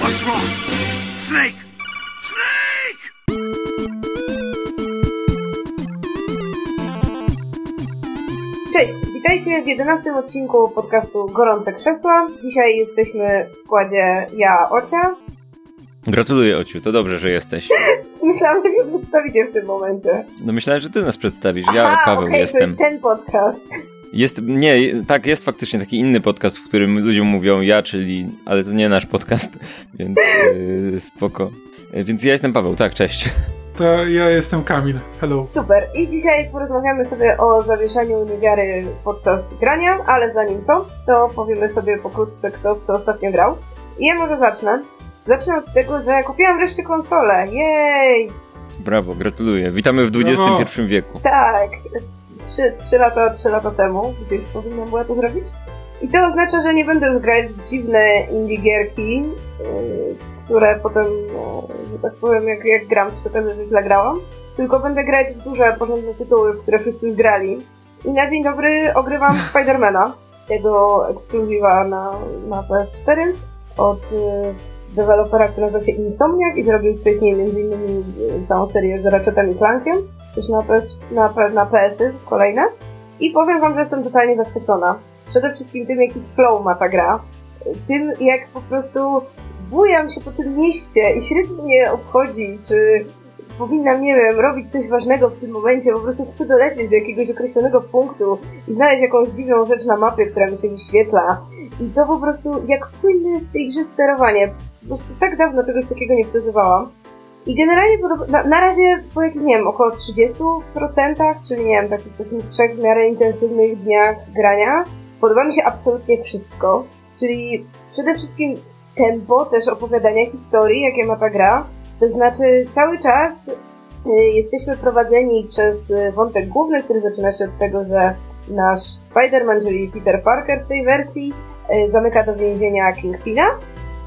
What's wrong? Snake! Snake! Cześć, witajcie w 11 odcinku podcastu Gorące Krzesła. Dzisiaj jesteśmy w składzie ja, Ocia. Gratuluję, Ociu, to dobrze, że jesteś. Myślałam, że mnie przedstawicie w tym momencie. No myślałem, że ty nas przedstawisz. Ja, Aha, Paweł, okej, jestem. to jest ten podcast. Jest, nie, tak, jest faktycznie taki inny podcast, w którym ludziom mówią ja, czyli, ale to nie nasz podcast, więc yy, spoko. Yy, Więc ja jestem Paweł, tak, cześć. To ja jestem Kamil. Hello. Super. I dzisiaj porozmawiamy sobie o zawieszeniu niewiary podczas grania, ale zanim to, to powiemy sobie pokrótce, kto w co ostatnio grał. I ja może zacznę. Zacznę od tego, że kupiłam wreszcie konsolę. Jej! Brawo, gratuluję. Witamy w XXI wieku. Tak, trzy, trzy, lata, trzy lata temu gdzieś powinna była to zrobić. I to oznacza, że nie będę już grać w dziwne indie gierki, yy, które potem, no, że tak powiem, jak, jak gram, to okaże, że źle grałam. Tylko będę grać w duże, porządne tytuły, w które wszyscy już grali. I na dzień dobry ogrywam Spidermana, tego ekskluzywa na, na PS4 od yy, dewelopera, który nazywa się Insomniac i zrobił wcześniej m.in. całą serię z Ratchetem i Clankiem, też na, PS, na, na PS-y kolejne. I powiem wam, że jestem totalnie zachwycona. Przede wszystkim tym, jaki flow ma ta gra. Tym, jak po prostu bujam się po tym mieście i średnio mnie obchodzi, czy powinnam, nie wiem, robić coś ważnego w tym momencie, po prostu chcę dolecieć do jakiegoś określonego punktu i znaleźć jakąś dziwną rzecz na mapie, która mi się wyświetla. I to po prostu, jak płynne jest tej grze sterowanie. Po prostu tak dawno czegoś takiego nie przeżywałam. I generalnie na, na razie po jakichś, nie wiem, około 30%, czyli nie wiem, takich powiedzmy trzech w miarę intensywnych dniach grania, podoba mi się absolutnie wszystko. Czyli przede wszystkim tempo też opowiadania historii, jakie ma ta gra. To znaczy cały czas y, jesteśmy prowadzeni przez y, wątek główny, który zaczyna się od tego, że nasz Spider-Man, czyli Peter Parker w tej wersji, y, zamyka do więzienia Kingpina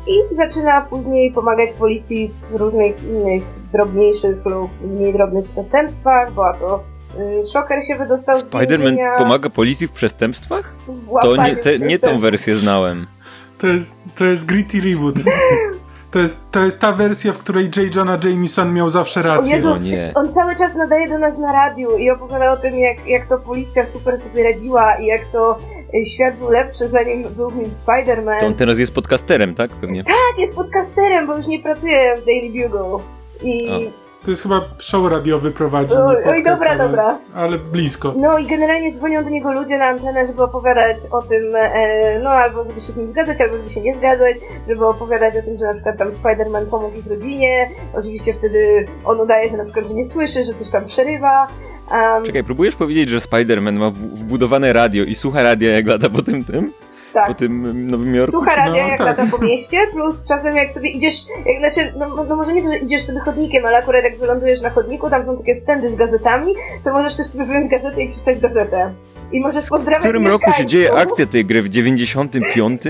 i zaczyna później pomagać policji w różnych innych drobniejszych lub mniej drobnych przestępstwach. Była to y, Shocker się wydostał z Spider-Man pomaga policji w przestępstwach? w To nie, te, nie tą wersję znałem. To jest, to jest Gritty Reboot. To jest, to jest ta wersja, w której J. Jonah Jameson miał zawsze O rację. Jezu, O nie. on cały czas nadaje do nas na radiu i opowiada o tym, jak, jak to policja super sobie radziła i jak to świat był lepszy, zanim był w nim Spider-Man. To on teraz jest podcasterem, tak? Pewnie. Tak, jest podcasterem, bo już nie pracuje w Daily Bugle. I... To jest chyba show radiowy prowadzi. Oj, oj, dobra, ale, dobra. Ale blisko. No i generalnie dzwonią do niego ludzie na antenę, żeby opowiadać o tym, e, no albo żeby się z nim zgadzać, albo żeby się nie zgadzać, żeby opowiadać o tym, że na przykład tam Spider-Man pomógł ich rodzinie, oczywiście wtedy on udaje, że na przykład, że nie słyszy, że coś tam przerywa. Um, Czekaj, próbujesz powiedzieć, że Spider-Man ma w- wbudowane radio i słucha radia jak lata po tym tym? tak. Po tym mm, Nowym Jorku? Słucha radia No, jak tak. lata po mieście, plus czasem jak sobie idziesz, jak, znaczy, no, no może nie to, że idziesz sobie chodnikiem, ale akurat jak wylądujesz na chodniku, tam są takie stędy z gazetami, to możesz też sobie wyjąć gazetę i przeczytać gazetę. I możesz W pozdrawiać którym roku się dzieje akcja tej gry? W 95?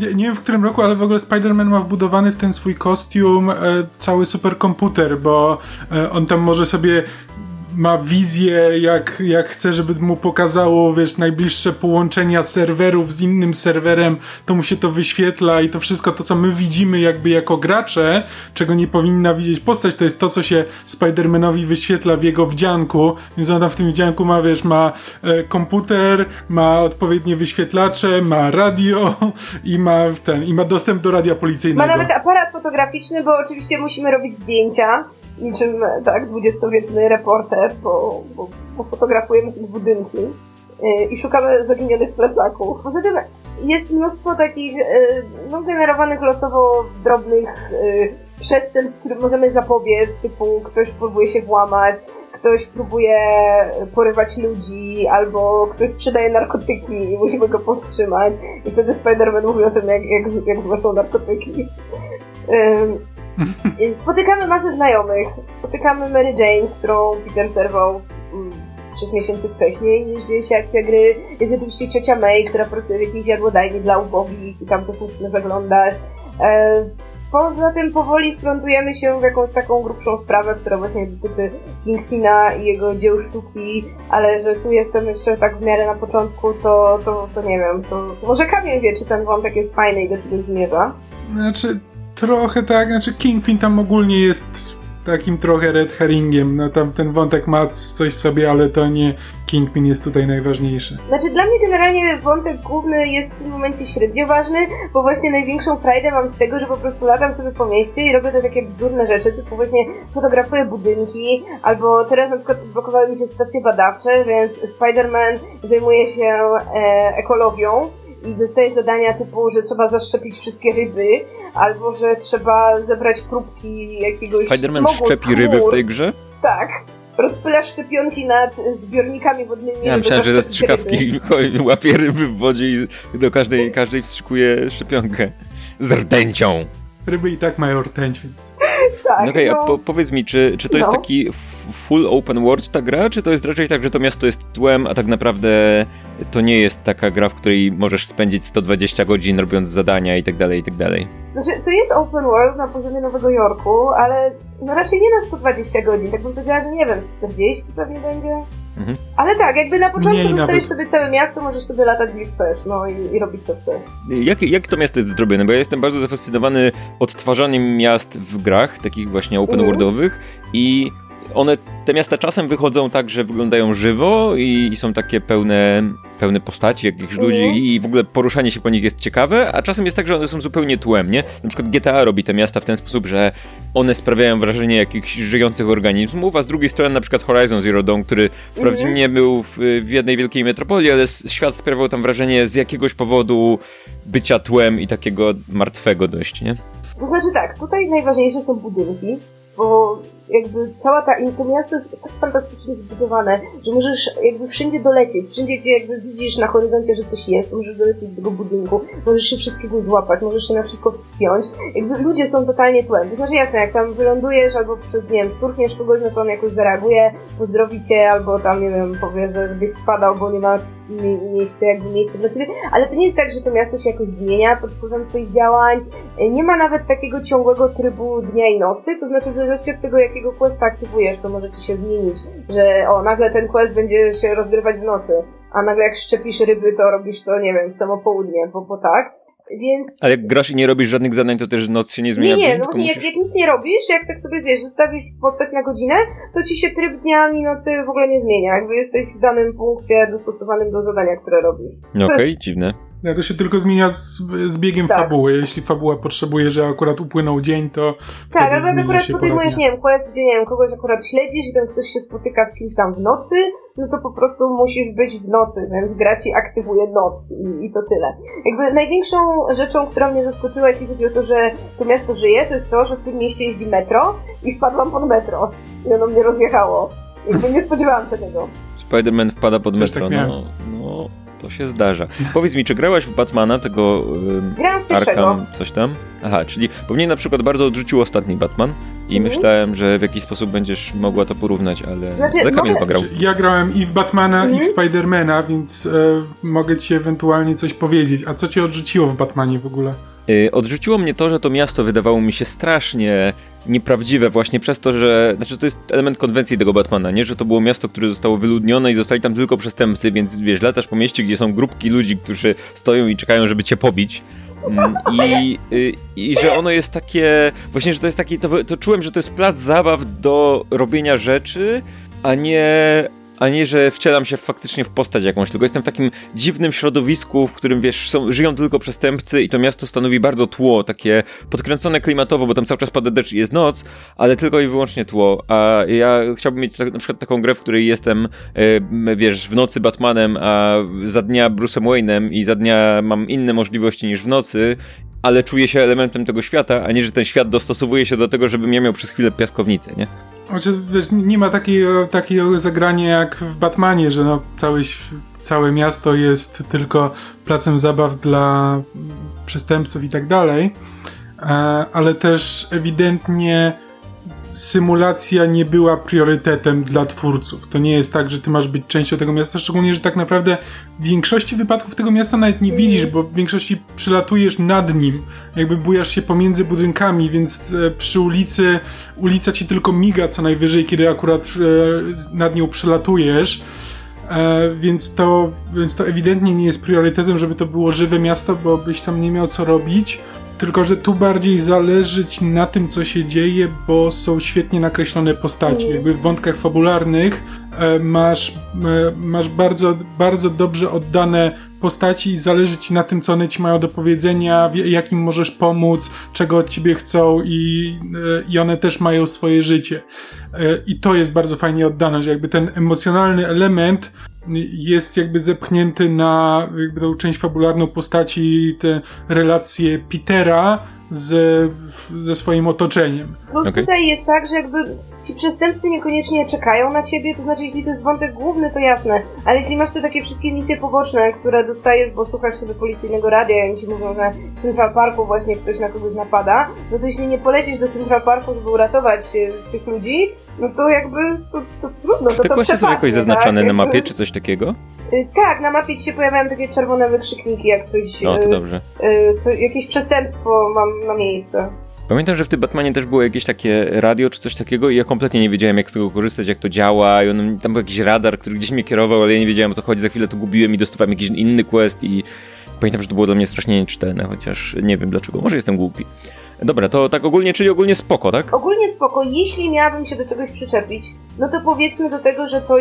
Nie, nie wiem w którym roku, ale w ogóle Spider-Man ma wbudowany w ten swój kostium e, cały superkomputer, bo e, on tam może sobie ma wizję, jak, jak chce, żeby mu pokazało, wiesz, najbliższe połączenia serwerów z innym serwerem, to mu się to wyświetla i to wszystko to, co my widzimy jakby jako gracze, czego nie powinna widzieć postać, to jest to, co się Spider-Manowi wyświetla w jego wdzianku, więc on tam w tym wdzianku ma, wiesz, ma e, komputer, ma odpowiednie wyświetlacze, ma radio i ma ten, i ma dostęp do radia Ma policyjnego. nawet aparat fotograficzny, bo oczywiście musimy robić zdjęcia, niczym tak, dwudziestowieczny reporter, bo, bo, bo fotografujemy sobie budynki yy, i szukamy zaginionych plecaków. Poza tym jest mnóstwo takich yy, no, generowanych losowo drobnych yy, przestępstw, którym możemy zapobiec, typu ktoś próbuje się włamać, ktoś próbuje porywać ludzi, albo ktoś sprzedaje narkotyki i musimy go powstrzymać. I wtedy Spider-Man mówi o tym, jak, jak, jak złe są narkotyki. Spotykamy masę znajomych. Spotykamy Mary Jane, z którą Peter zerwał mm, 6 miesięcy wcześniej niż dzieje się akcja gry. Jest oczywiście ciocia May, która pracuje w jakiejś jadłodajni dla ubogich i tam też musimy zaglądać. E, Poza tym powoli wplątujemy się w jakąś taką grubszą sprawę, która właśnie dotyczy Kingpina i jego dzieł sztuki, ale że tu jestem jeszcze tak w miarę na początku, to, to, to nie wiem, to może Kamil wie, czy ten wątek jest fajny i do czegoś zmierza. Znaczy, trochę tak, znaczy Kingpin tam ogólnie jest takim trochę red herringiem. No tam ten wątek ma coś sobie, ale to nie Kingpin jest tutaj najważniejszy. Znaczy dla mnie generalnie wątek główny jest w tym momencie średnio ważny, bo właśnie największą frajdę mam z tego, że po prostu latam sobie po mieście i robię te takie bzdurne rzeczy, typu właśnie fotografuję budynki, albo teraz na przykład blokowały mi się stacje badawcze, więc Spider-Man zajmuje się e, ekologią dostaje zadania typu, że trzeba zaszczepić wszystkie ryby, albo że trzeba zebrać próbki jakiegoś Spider-Man smogu szczepi ryby w tej grze? Tak. Rozpyla szczepionki nad zbiornikami wodnymi. Ja myślałem, że ze ryby. strzykawki łapie ryby w wodzie i do każdej, każdej wstrzykuje szczepionkę. Z rtęcią. Ryby i tak mają rtęć, więc... Tak, No okej, no. a po, powiedz mi, czy, czy to jest No. taki full open world ta gra, czy to jest raczej tak, że to miasto jest tłem, a tak naprawdę to nie jest taka gra, w której możesz spędzić 120 godzin robiąc zadania i tak dalej, i tak dalej. Znaczy, to jest open world na poziomie Nowego Jorku, ale no raczej nie na 120 godzin. Tak bym powiedziała, że nie wiem, z 40 pewnie będzie. Mhm. Ale tak, jakby na początku Mniej dostajesz nawet. sobie całe miasto, możesz sobie latać gdzie chcesz, no i, i robić co chcesz. Jak, jak to miasto jest zrobione? Bo ja jestem bardzo zafascynowany odtwarzaniem miast w grach, takich właśnie open Mhm. worldowych i one, te miasta czasem wychodzą tak, że wyglądają żywo i, i są takie pełne, pełne postaci, jakichś Mhm. ludzi i w ogóle poruszanie się po nich jest ciekawe, a czasem jest tak, że one są zupełnie tłem, nie? Na przykład GTA robi te miasta w ten sposób, że one sprawiają wrażenie jakichś żyjących organizmów, a z drugiej strony na przykład Horizon Zero Dawn, który wprawdzie Mhm. nie był w, w jednej wielkiej metropolii, ale świat sprawiał tam wrażenie z jakiegoś powodu bycia tłem i takiego martwego dość, nie? To znaczy tak, tutaj najważniejsze są budynki, bo jakby cała ta, to miasto jest tak fantastycznie zbudowane, że możesz jakby wszędzie dolecieć, wszędzie gdzie jakby widzisz na horyzoncie, że coś jest, możesz dolecieć do tego budynku, możesz się wszystkiego złapać, możesz się na wszystko wspiąć. Jakby ludzie są totalnie tłem. To znaczy jasne, jak tam wylądujesz albo przez, nie wiem, szturchniesz kogoś, no to on jakoś zareaguje, pozdrowi cię, albo tam, nie wiem, powie, że żebyś spadał, bo nie ma mieście jakby miejsca dla ciebie, ale to nie jest tak, że to miasto się jakoś zmienia pod wpływem twoich działań, nie ma nawet takiego ciągłego trybu dnia i nocy, to znaczy w zależności od tego, jakiego questa aktywujesz, to może ci się zmienić, że o, nagle ten quest będzie się rozgrywać w nocy, a nagle jak szczepisz ryby, to robisz to, nie wiem, w samo południe, bo, bo tak. Więc Ale jak grasz i nie robisz żadnych zadań, to też noc się nie zmienia. nie, nie, no właśnie jak, musisz- jak nic nie robisz, jak tak sobie wiesz, zostawisz postać na godzinę, to ci się tryb dnia ani nocy w ogóle nie zmienia, jakby jesteś w danym punkcie dostosowanym do zadania, które robisz. Okej, dziwne. Nie, to się tylko zmienia z, z biegiem Tak. fabuły. Jeśli fabuła potrzebuje, że akurat upłynął dzień, to Tak, ale zmienia akurat się podejmujesz, nie wiem, gdzie nie wiem, kogoś akurat śledzisz i ten ktoś się spotyka z kimś tam w nocy, no to po prostu musisz być w nocy, więc gra ci aktywuje noc i, i to tyle. Jakby największą rzeczą, która mnie zaskoczyła, jeśli chodzi o to, że to miasto żyje, to jest to, że w tym mieście jeździ metro i wpadłam pod metro i ono mnie rozjechało. Jakby nie spodziewałam się tego. Spider-Man wpada pod Też metro. tak no, no, to się zdarza. Powiedz mi, czy grałaś w Batmana, tego pierwszego. Arkham, coś tam? Aha, czyli bo mnie na przykład bardzo odrzucił ostatni Batman i Mhm. myślałem, że w jakiś sposób będziesz mogła to porównać, ale, Znaczy, ale Kamil mogę- pograł. Ja grałem i w Batmana, i Mhm. w Spidermana, więc e, mogę ci ewentualnie coś powiedzieć. A co cię odrzuciło w Batmanie w ogóle? Y, Odrzuciło mnie to, że to miasto wydawało mi się strasznie nieprawdziwe właśnie przez to, że... Znaczy to jest element konwencji tego Batmana, nie? Że to było miasto, które zostało wyludnione i zostali tam tylko przestępcy, więc wiesz, latasz po mieście, gdzie są grupki ludzi, którzy stoją i czekają, żeby cię pobić. Mm, I, y, I że ono jest takie... Właśnie, że to jest taki... To, to czułem, że to jest plac zabaw do robienia rzeczy, a nie... A nie, że wcielam się faktycznie w postać jakąś, tylko jestem w takim dziwnym środowisku, w którym wiesz, są, żyją tylko przestępcy i to miasto stanowi bardzo tło, takie podkręcone klimatowo, bo tam cały czas pada deszcz i jest noc, ale tylko i wyłącznie tło. A ja chciałbym mieć tak, na przykład taką grę, w której jestem, m, wiesz, w nocy Batmanem, a za dnia Bruce'em Wayne'em i za dnia mam inne możliwości niż w nocy, ale czuję się elementem tego świata, a nie, że ten świat dostosowuje się do tego, żebym ja miał przez chwilę piaskownicę, nie? Znaczy, wiesz, nie ma takiego, takiego zagrania jak w Batmanie, że no, całe, ś- całe miasto jest tylko placem zabaw dla przestępców i tak dalej, E, ale też ewidentnie symulacja nie była priorytetem dla twórców. To nie jest tak, że ty masz być częścią tego miasta, szczególnie, że tak naprawdę w większości wypadków tego miasta nawet nie widzisz, bo w większości przylatujesz nad nim, jakby bujasz się pomiędzy budynkami, więc e, przy ulicy ulica ci tylko miga co najwyżej, kiedy akurat e, nad nią przelatujesz. E, więc, to, więc to ewidentnie nie jest priorytetem, żeby to było żywe miasto, bo byś tam nie miał co robić. Tylko, że tu bardziej zależy ci na tym, co się dzieje, bo są świetnie nakreślone postacie. Jakby w wątkach fabularnych masz, e, masz bardzo, bardzo dobrze oddane postaci i zależy ci na tym, co one ci mają do powiedzenia, jak im możesz pomóc, czego od ciebie chcą i, e, i one też mają swoje życie. E, I to jest bardzo fajnie oddane, że jakby ten emocjonalny element jest jakby zepchnięty na jakby tą część fabularną postaci, te relacje Petera z, w, ze swoim otoczeniem. Bo Okej. tutaj jest tak, że jakby ci przestępcy niekoniecznie czekają na ciebie, to znaczy jeśli to jest wątek główny, to jasne, ale jeśli masz te takie wszystkie misje poboczne, które dostajesz, bo słuchasz sobie policyjnego radia i oni ci mówią, że w Central Parku właśnie ktoś na kogoś napada, no to jeśli nie polecisz do Central Parku, żeby uratować e, tych ludzi, no to jakby to, to trudno, to Te to są przepadnie, jakoś zaznaczone tak? na mapie, czy coś takiego? Y, Tak, na mapie ci się pojawiają takie czerwone wykrzykniki, jak coś, No, to y, dobrze. y, co, jakieś przestępstwo mam na miejsce. Pamiętam, że w tym Batmanie też było jakieś takie radio czy coś takiego i ja kompletnie nie wiedziałem jak z tego korzystać, jak to działa i on, tam był jakiś radar, który gdzieś mnie kierował, ale ja nie wiedziałem o co chodzi, za chwilę to gubiłem i dostawałem jakiś inny quest i pamiętam, że to było dla mnie strasznie nieczytelne, chociaż nie wiem dlaczego, może jestem głupi. Dobra, to tak ogólnie, czyli ogólnie spoko, tak? Ogólnie spoko, jeśli miałabym się do czegoś przyczepić, no to powiedzmy do tego, że to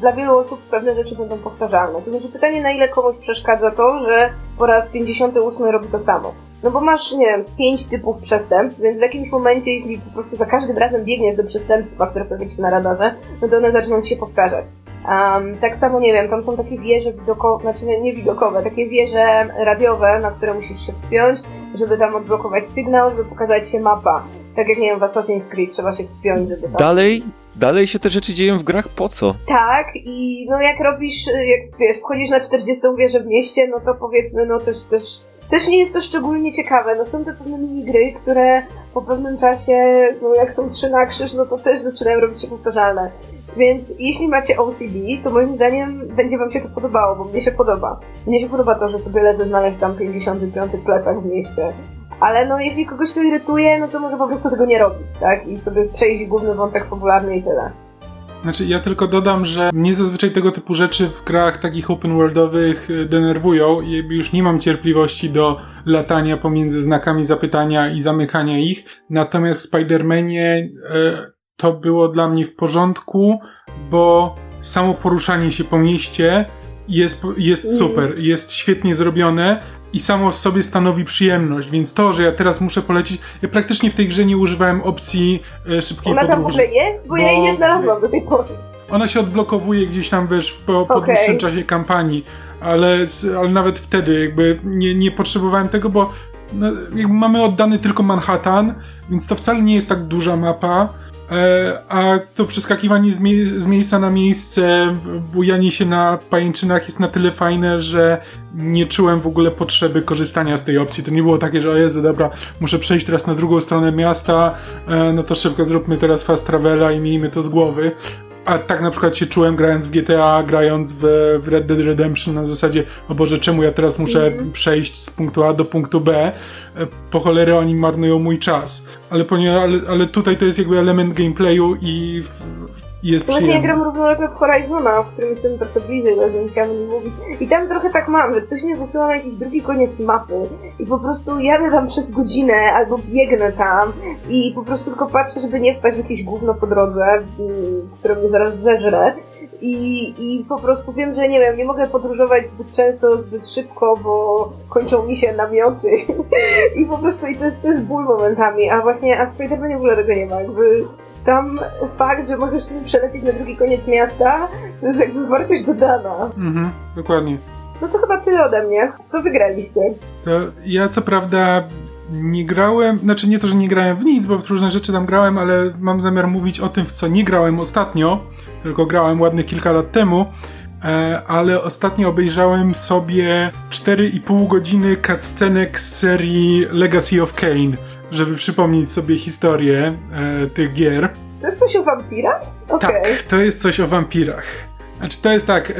dla wielu osób pewne rzeczy będą powtarzalne. To znaczy pytanie, na ile komuś przeszkadza to, że po raz 58 robi to samo. No bo masz, nie wiem, z pięć typów przestępstw, więc w jakimś momencie, jeśli po prostu za każdym razem biegniesz do przestępstwa, które pojawia się na radarze, no to one zaczną ci się powtarzać. Um, tak samo, nie wiem, tam są takie wieże widokowe, znaczy nie, nie widokowe, takie wieże radiowe, na które musisz się wspiąć, żeby tam odblokować sygnał, żeby pokazać się mapa. Tak jak, nie wiem, w Assassin's Creed trzeba się wspiąć, żeby tam... Dalej, dalej się te rzeczy dzieją w grach, po co? Tak, i no jak robisz, jak wiesz, wchodzisz na 40 wieżę w mieście, no to powiedzmy, no też, też, też nie jest to szczególnie ciekawe. No są to pewne minigry, które po pewnym czasie, no jak są trzy na krzyż, no to też zaczynają robić się powtarzalne. Więc jeśli macie OCD, to moim zdaniem będzie wam się to podobało, bo mnie się podoba. Mnie się podoba to, że sobie lecę znaleźć tam 55 plecak w mieście. Ale no jeśli kogoś to irytuje, no to może po prostu tego nie robić, tak? I sobie przejść główny wątek popularny i tyle. Znaczy, ja tylko dodam, że mnie zazwyczaj tego typu rzeczy w grach takich open worldowych e, denerwują i już nie mam cierpliwości do latania pomiędzy znakami zapytania i zamykania ich. Natomiast w Spider-Manie e, to było dla mnie w porządku, bo samo poruszanie się po mieście jest, jest Mm. super, jest świetnie zrobione i samo w sobie stanowi przyjemność, więc to, że ja teraz muszę polecieć, ja praktycznie w tej grze nie używałem opcji e, szybkiej Ona tam w podróży. ogóle jest? Bo, ja jej Bo- nie znalazłam do tej pory. Ona się odblokowuje gdzieś tam, wiesz, po, po Okej. dłuższym czasie kampanii, ale, ale nawet wtedy jakby nie, nie potrzebowałem tego, bo no, jakby mamy oddany tylko Manhattan, więc to wcale nie jest tak duża mapa, a to przeskakiwanie z, mie- z miejsca na miejsce, bujanie się na pajęczynach jest na tyle fajne, że nie czułem w ogóle potrzeby korzystania z tej opcji. To nie było takie, że o Jezu, dobra, muszę przejść teraz na drugą stronę miasta, e, no to szybko zróbmy teraz fast travela i miejmy to z głowy. A tak na przykład się czułem grając w GTA, grając w, w Red Dead Redemption na zasadzie, o Boże, czemu ja teraz muszę przejść z punktu A do punktu B? E, Po cholerę oni marnują mój czas. Ale, ponieważ, ale, ale tutaj to jest jakby element gameplayu i, w- i jest To właśnie ja gram równolegle w Horizona, w którym jestem trochę bliżej, ale musiałam mówić. I tam trochę tak mam, że ktoś mnie wysyła na jakiś drugi koniec mapy i po prostu jadę tam przez godzinę albo biegnę tam i po prostu tylko patrzę, żeby nie wpaść w jakieś gówno po drodze, mm, które mnie zaraz zeżre. I, I po prostu wiem, że nie wiem, nie mogę podróżować zbyt często, zbyt szybko, bo kończą mi się namioty. I po prostu i to jest, to jest ból momentami, a właśnie a w Spider-Manie w ogóle tego nie ma. Jakby tam fakt, że możesz sobie przelecieć na drugi koniec miasta, to jest jakby wartość dodana. Mhm, dokładnie. No to chyba tyle ode mnie. Co wygraliście? To ja co prawda nie grałem, znaczy nie to, że nie grałem w nic, bo w różne rzeczy tam grałem, ale mam zamiar mówić o tym, w co nie grałem ostatnio, tylko grałem ładnych kilka lat temu, e, ale ostatnio obejrzałem sobie 4,5 godziny cutscenek z serii Legacy of Kane. żeby przypomnieć sobie historię e, tych gier. To jest coś o wampirach? Okay. Tak, to jest coś o wampirach. Znaczy, to jest tak. E,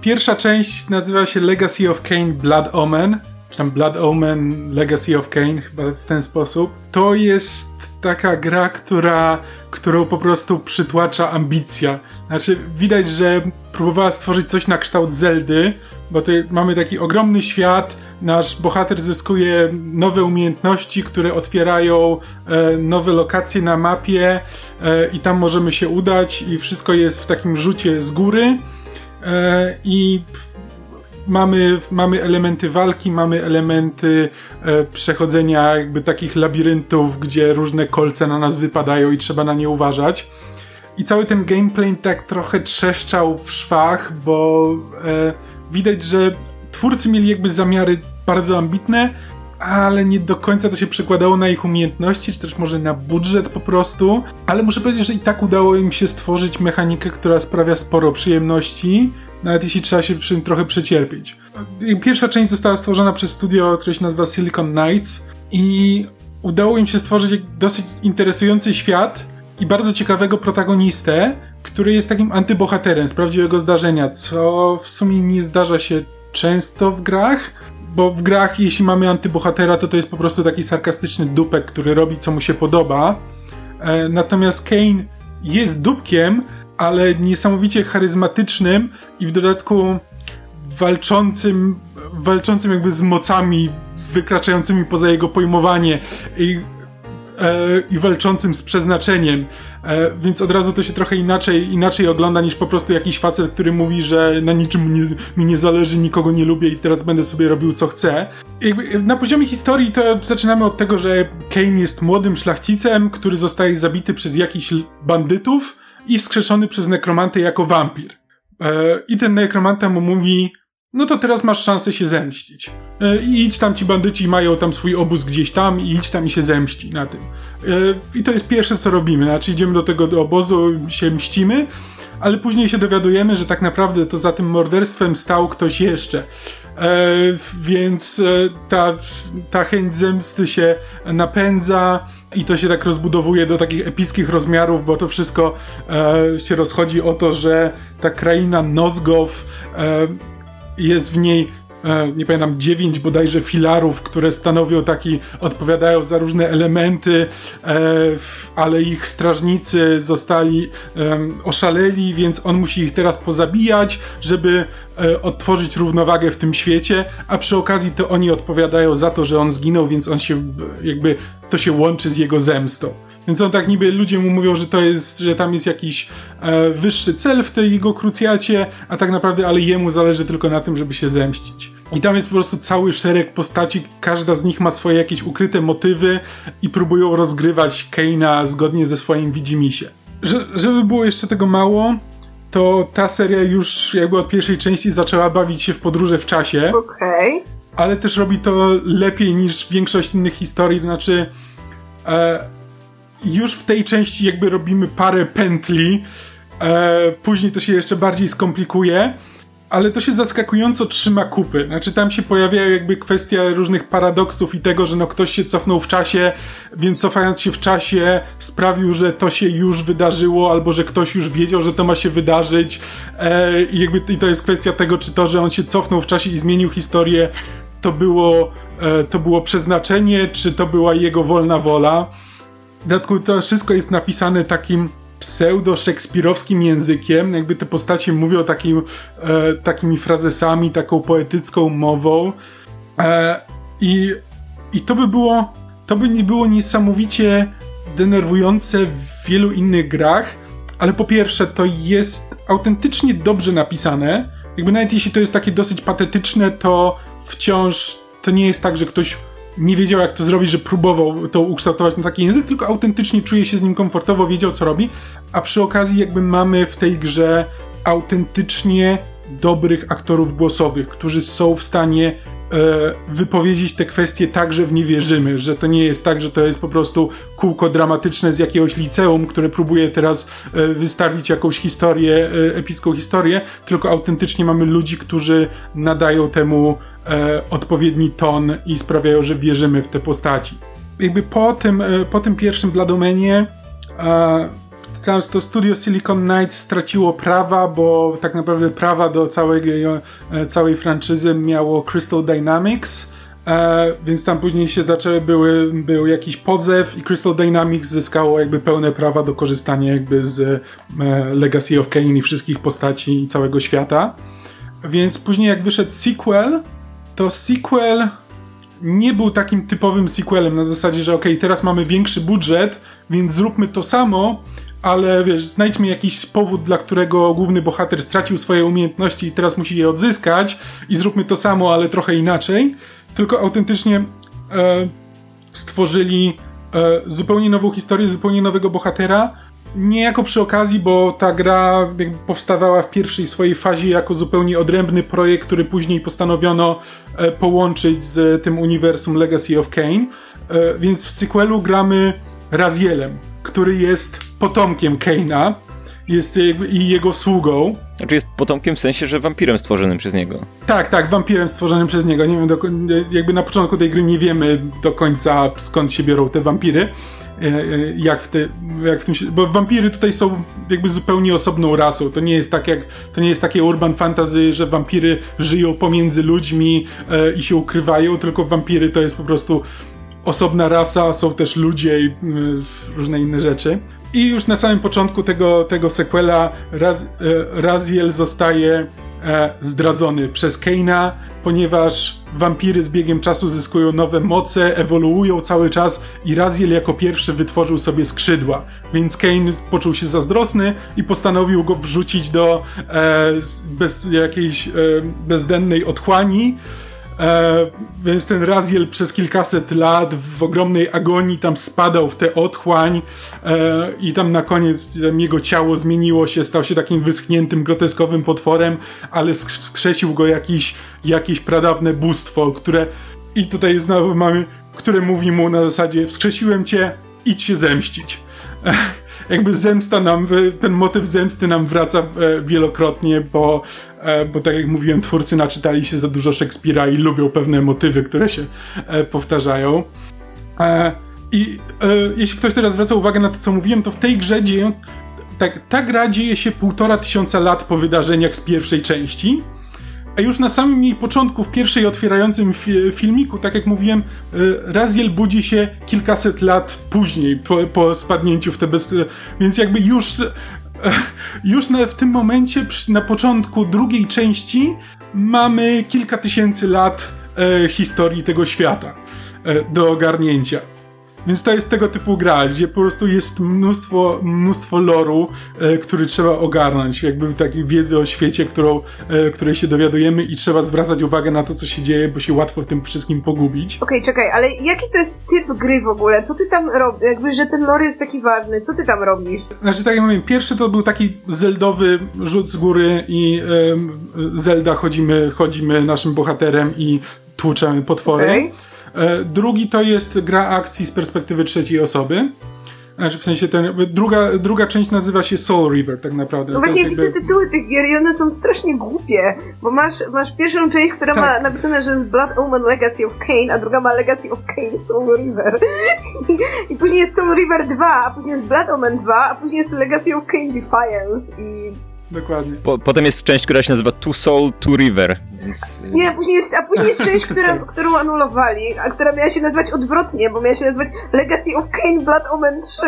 pierwsza część nazywa się Legacy of Kane Blood Omen. Czy tam Blood Omen Legacy of Kane, chyba w ten sposób. To jest taka gra, która, którą po prostu przytłacza ambicja. Znaczy, widać, że próbowała stworzyć coś na kształt Zeldy, bo tutaj mamy taki ogromny świat, nasz bohater zyskuje nowe umiejętności, które otwierają e, nowe lokacje na mapie e, i tam możemy się udać i wszystko jest w takim rzucie z góry e, i mamy, mamy elementy walki, mamy elementy e, przechodzenia jakby takich labiryntów, gdzie różne kolce na nas wypadają i trzeba na nie uważać. I cały ten gameplay tak trochę trzeszczał w szwach, bo e, widać, że twórcy mieli jakby zamiary bardzo ambitne, ale nie do końca to się przekładało na ich umiejętności, czy też może na budżet po prostu. Ale muszę powiedzieć, że i tak udało im się stworzyć mechanikę, która sprawia sporo przyjemności, nawet jeśli trzeba się przy trochę przecierpieć. Pierwsza część została stworzona przez studio, które się nazywa Silicon Knights i udało im się stworzyć dosyć interesujący świat i bardzo ciekawego protagonistę, który jest takim antybohaterem z prawdziwego zdarzenia, co w sumie nie zdarza się często w grach, bo w grach, jeśli mamy antybohatera, to to jest po prostu taki sarkastyczny dupek, który robi co mu się podoba. E, natomiast Kane jest dupkiem, ale niesamowicie charyzmatycznym i w dodatku walczącym, walczącym jakby z mocami wykraczającymi poza jego pojmowanie. I e, i walczącym z przeznaczeniem. E, więc od razu to się trochę inaczej, inaczej ogląda niż po prostu jakiś facet, który mówi, że na niczym nie, mi nie zależy, nikogo nie lubię i teraz będę sobie robił co chcę. Jakby na poziomie historii to zaczynamy od tego, że Kane jest młodym szlachcicem, który zostaje zabity przez jakichś bandytów i wskrzeszony przez nekromantę jako wampir. E, I ten nekromanta mu mówi, no to teraz masz szansę się zemścić. E, I idź tam, ci bandyci mają tam swój obóz gdzieś tam i idź tam i się zemści na tym. E, I to jest pierwsze, co robimy. Znaczy idziemy do tego do obozu, się mścimy, ale później się dowiadujemy, że tak naprawdę to za tym morderstwem stał ktoś jeszcze. E, więc e, ta, ta chęć zemsty się napędza i to się tak rozbudowuje do takich epickich rozmiarów, bo to wszystko e, się rozchodzi o to, że ta kraina Nozgow e, jest w niej nie pamiętam, dziewięć bodajże filarów, które stanowią taki, odpowiadają za różne elementy, e, ale ich strażnicy zostali oszaleli, więc on musi ich teraz pozabijać, żeby e, odtworzyć równowagę w tym świecie, a przy okazji to oni odpowiadają za to, że on zginął, więc on się jakby, to się łączy z jego zemstą. Więc on tak niby ludzie mu mówią, że to jest, że tam jest jakiś e, wyższy cel w tej jego krucjacie, a tak naprawdę, ale jemu zależy tylko na tym, żeby się zemścić. I tam jest po prostu cały szereg postaci, każda z nich ma swoje jakieś ukryte motywy i próbują rozgrywać Keina zgodnie ze swoim widzimisię. Że, żeby było jeszcze tego mało, to ta seria już jakby od pierwszej części zaczęła bawić się w podróże w czasie. Okej. Okay. Ale też robi to lepiej niż większość innych historii, to znaczy e, już w tej części jakby robimy parę pętli, e, później to się jeszcze bardziej skomplikuje, ale to się zaskakująco trzyma kupy. Znaczy tam się pojawiają jakby kwestia różnych paradoksów i tego, że no ktoś się cofnął w czasie, więc cofając się w czasie sprawił, że to się już wydarzyło, albo że ktoś już wiedział, że to ma się wydarzyć e, i jakby i to jest kwestia tego, czy to, że on się cofnął w czasie i zmienił historię, to było, e, to było przeznaczenie, czy to była jego wolna wola. W dodatku to wszystko jest napisane takim pseudo-szekspirowskim językiem, jakby te postacie mówią takim, e, takimi frazesami, taką poetycką mową. E, i, I to by było, to by nie było niesamowicie denerwujące w wielu innych grach, ale po pierwsze to jest autentycznie dobrze napisane, jakby nawet jeśli to jest takie dosyć patetyczne, to wciąż to nie jest tak, że ktoś nie wiedział jak to zrobić, że próbował to ukształtować na taki język, tylko autentycznie czuje się z nim komfortowo, wiedział co robi, a przy okazji jakby mamy w tej grze autentycznie dobrych aktorów głosowych, którzy są w stanie wypowiedzieć te kwestie tak, że w nie wierzymy, że to nie jest tak, że to jest po prostu kółko dramatyczne z jakiegoś liceum, które próbuje teraz e, wystawić jakąś historię, e, epicką historię, tylko autentycznie mamy ludzi, którzy nadają temu e, odpowiedni ton i sprawiają, że wierzymy w te postaci. jakby po tym, e, po tym pierwszym Bladomenie to studio Silicon Knights straciło prawa, bo tak naprawdę prawa do całej, e, całej franczyzy miało Crystal Dynamics, e, więc tam później się zaczęły, były, był jakiś podzew i Crystal Dynamics zyskało jakby pełne prawa do korzystania jakby z e, Legacy of Kain i wszystkich postaci i całego świata. Więc później jak wyszedł sequel, to sequel nie był takim typowym sequelem na zasadzie, że ok, teraz mamy większy budżet, więc zróbmy to samo, ale wiesz, znajdźmy jakiś powód, dla którego główny bohater stracił swoje umiejętności i teraz musi je odzyskać i zróbmy to samo, ale trochę inaczej. Tylko autentycznie e, stworzyli e, zupełnie nową historię, zupełnie nowego bohatera. Nie jako przy okazji, bo ta gra powstawała w pierwszej swojej fazie jako zupełnie odrębny projekt, który później postanowiono e, połączyć z tym uniwersum Legacy of Kane. Więc w sequelu gramy Razielem, który jest potomkiem Kane'a jest i jego sługą. Znaczy jest potomkiem w sensie, że wampirem stworzonym przez niego. Tak, tak, wampirem stworzonym przez niego. Nie wiem, do, jakby na początku tej gry nie wiemy do końca skąd się biorą te wampiry. E, e, jak w, te, jak w tym, bo wampiry tutaj są jakby zupełnie osobną rasą. To nie jest tak jak, to nie jest takie urban fantasy, że wampiry żyją pomiędzy ludźmi e, i się ukrywają, tylko wampiry to jest po prostu osobna rasa, są też ludzie i różne inne rzeczy. I już na samym początku tego, tego sequela Raz, e, Raziel zostaje e, zdradzony przez Keina, ponieważ wampiry z biegiem czasu zyskują nowe moce, ewoluują cały czas i Raziel jako pierwszy wytworzył sobie skrzydła. Więc Kane poczuł się zazdrosny i postanowił go wrzucić do e, bez jakiejś e, bezdennej otchłani E, więc ten Raziel przez kilkaset lat w ogromnej agonii tam spadał w tę otchłań e, i tam na koniec jego ciało zmieniło się, stał się takim wyschniętym, groteskowym potworem, ale skrzesił go jakiś, jakieś pradawne bóstwo, które i tutaj znowu mamy, które mówi mu na zasadzie wskrzesiłem cię, idź się zemścić. E, jakby zemsta nam, ten motyw zemsty nam wraca e, wielokrotnie, bo, bo tak jak mówiłem, twórcy naczytali się za dużo Szekspira i lubią pewne motywy, które się e, powtarzają. I jeśli ktoś teraz zwraca uwagę na to, co mówiłem, to w tej grze dzieją, tak, ta gra dzieje się półtora tysiąca lat po wydarzeniach z pierwszej części. A już na samym jej początku, w pierwszej otwierającym fi filmiku, tak jak mówiłem, Raziel budzi się kilkaset lat później, po, po spadnięciu w te bez... Więc jakby już, już na, w tym momencie, przy, na początku drugiej części, mamy kilka tysięcy lat e, historii tego świata e, do ogarnięcia. Więc to jest tego typu gra, gdzie po prostu jest mnóstwo, mnóstwo loru, e, który trzeba ogarnąć, jakby takiej wiedzy o świecie, którą, e, której się dowiadujemy i trzeba zwracać uwagę na to, co się dzieje, bo się łatwo w tym wszystkim pogubić. Okej, okay, czekaj, ale jaki to jest typ gry w ogóle? Co ty tam robisz? Jakby, że ten lore jest taki ważny, co ty tam robisz? Znaczy, tak jak mówię, pierwszy to był taki zeldowy rzut z góry i e, Zelda chodzimy, chodzimy naszym bohaterem i tłuczemy potwory. Okay. E, drugi to jest gra akcji z perspektywy trzeciej osoby. Znaczy w sensie ten, druga, druga część nazywa się Soul River tak naprawdę. No właśnie jakby... widzę tytuły tych gier i one są strasznie głupie, bo masz, masz pierwszą część, która tak. ma napisane, że jest Blood Omen Legacy of Kane, a druga ma Legacy of Kane Soul River. I, I, później jest Soul River 2, a później jest Blood Omen 2, a później jest Legacy of Kane Defiance i Dokładnie. Po, potem jest część, która się nazywa Two Soul, Two River. Więc... Y, Nie, później jest, a później jest część, która, którą anulowali, a która miała się nazywać odwrotnie, bo miała się nazywać Legacy of Kane Blood Omen 3,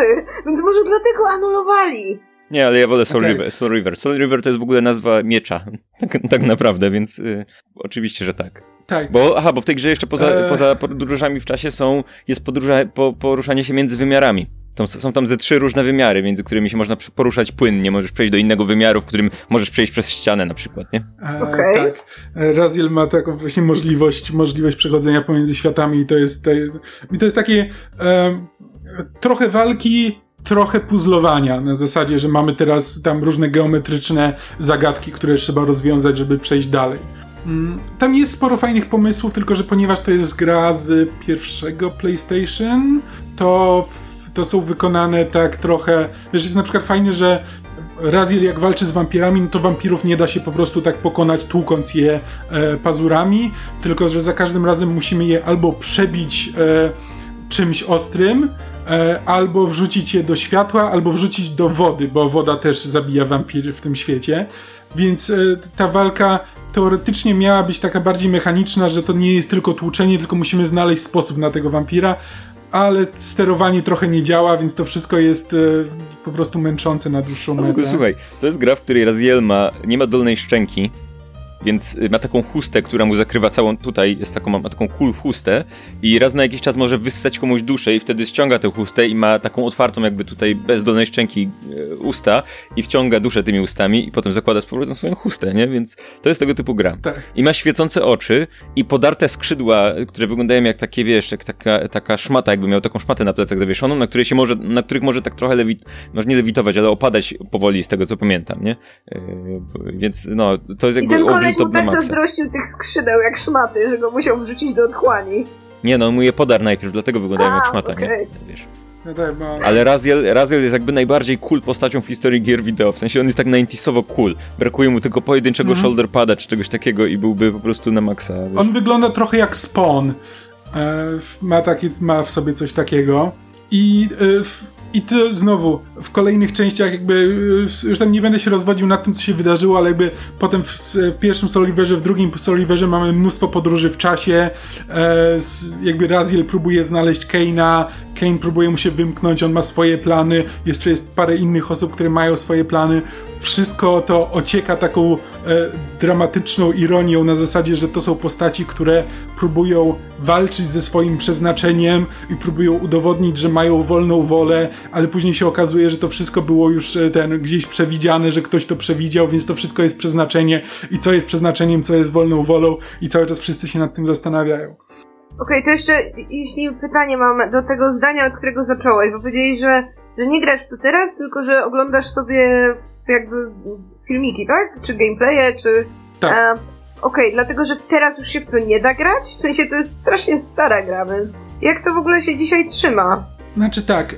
więc może dlatego anulowali. Nie, ale ja wolę Soul, okay. River, Soul River. Soul River to jest w ogóle nazwa miecza, tak, tak naprawdę, więc y, oczywiście, że tak. Tak. Bo, aha, bo w tej grze jeszcze poza, eee. poza podróżami w czasie są, jest podróża, po, poruszanie się między wymiarami. Tam, są tam ze trzy różne wymiary, między którymi się można poruszać płynnie. Możesz przejść do innego wymiaru, w którym możesz przejść przez ścianę na przykład, nie? E, okay. Tak. Raziel ma taką właśnie możliwość, możliwość przechodzenia pomiędzy światami i to jest, to, i to jest takie e, trochę walki, trochę puzzlowania na zasadzie, że mamy teraz tam różne geometryczne zagadki, które trzeba rozwiązać, żeby przejść dalej. Mm, tam jest sporo fajnych pomysłów, tylko że ponieważ to jest gra z pierwszego PlayStation, to to są wykonane tak trochę. Wiesz, jest na przykład fajne, że Raziel jak walczy z wampirami, no to wampirów nie da się po prostu tak pokonać tłukąc je e, pazurami, tylko że za każdym razem musimy je albo przebić e, czymś ostrym, e, albo wrzucić je do światła, albo wrzucić do wody, bo woda też zabija wampiry w tym świecie. Więc e, ta walka teoretycznie miała być taka bardziej mechaniczna, że to nie jest tylko tłuczenie, tylko musimy znaleźć sposób na tego wampira, ale sterowanie trochę nie działa, więc to wszystko jest e, po prostu męczące na dłuższą metę. No, słuchaj, to jest gra, w której Raziel ma, nie ma dolnej szczęki, więc y, ma taką chustę, która mu zakrywa całą, tutaj jest taką, ma taką kul chustę i raz na jakiś czas może wyssać komuś duszę i wtedy ściąga tę chustę i ma taką otwartą jakby tutaj bez dolnej szczęki y, usta i wciąga duszę tymi ustami i potem zakłada z powrotem swoją chustę, nie? Więc to jest tego typu gra. Tak. I ma świecące oczy i podarte skrzydła, które wyglądają jak takie, wiesz, jak taka, taka szmata, jakby miał taką szmatę na plecach zawieszoną, na której się może, na których może tak trochę lewit, może nie lewitować, ale opadać powoli z tego, co pamiętam, nie? Yy, więc no, to jest I jakby mu na tak maksa. zazdrościł tych skrzydeł jak szmaty, że go musiał wrzucić do otchłani. Nie, no, mu je podarł najpierw, dlatego wyglądają A, jak szmata, okej. nie? Wiesz. No tak. Ale Raziel, Raziel jest jakby najbardziej cool postacią w historii gier wideo, w sensie on jest tak 90sowo cool. Brakuje mu tylko pojedynczego Mhm. shoulder pada czy czegoś takiego i byłby po prostu na maksa. Wiesz. On wygląda trochę jak Spawn. E, ma, taki, ma w sobie coś takiego. I, e, w, I to znowu, w kolejnych częściach jakby, e, już tam nie będę się rozwodził nad tym, co się wydarzyło, ale jakby potem w, w pierwszym Soul Riverze, w drugim Soul Riverze mamy mnóstwo podróży w czasie. E, jakby Raziel próbuje znaleźć Kane'a, Kane próbuje mu się wymknąć, on ma swoje plany, jeszcze jest parę innych osób, które mają swoje plany. Wszystko to ocieka taką e, dramatyczną ironią na zasadzie, że to są postaci, które próbują walczyć ze swoim przeznaczeniem i próbują udowodnić, że mają wolną wolę, ale później się okazuje, że to wszystko było już e, ten gdzieś przewidziane, że ktoś to przewidział, więc to wszystko jest przeznaczenie i co jest przeznaczeniem, co jest wolną wolą i cały czas wszyscy się nad tym zastanawiają. Okej, to jeszcze, jeśli pytanie mam do tego zdania, od którego zacząłeś, bo powiedziałeś, że, że nie grasz w to teraz, tylko że oglądasz sobie jakby filmiki, tak? Czy gameplaye, czy... Tak. Okej, dlatego, że teraz już się w to nie da grać? W sensie to jest strasznie stara gra, więc jak to w ogóle się dzisiaj trzyma? Znaczy tak, y,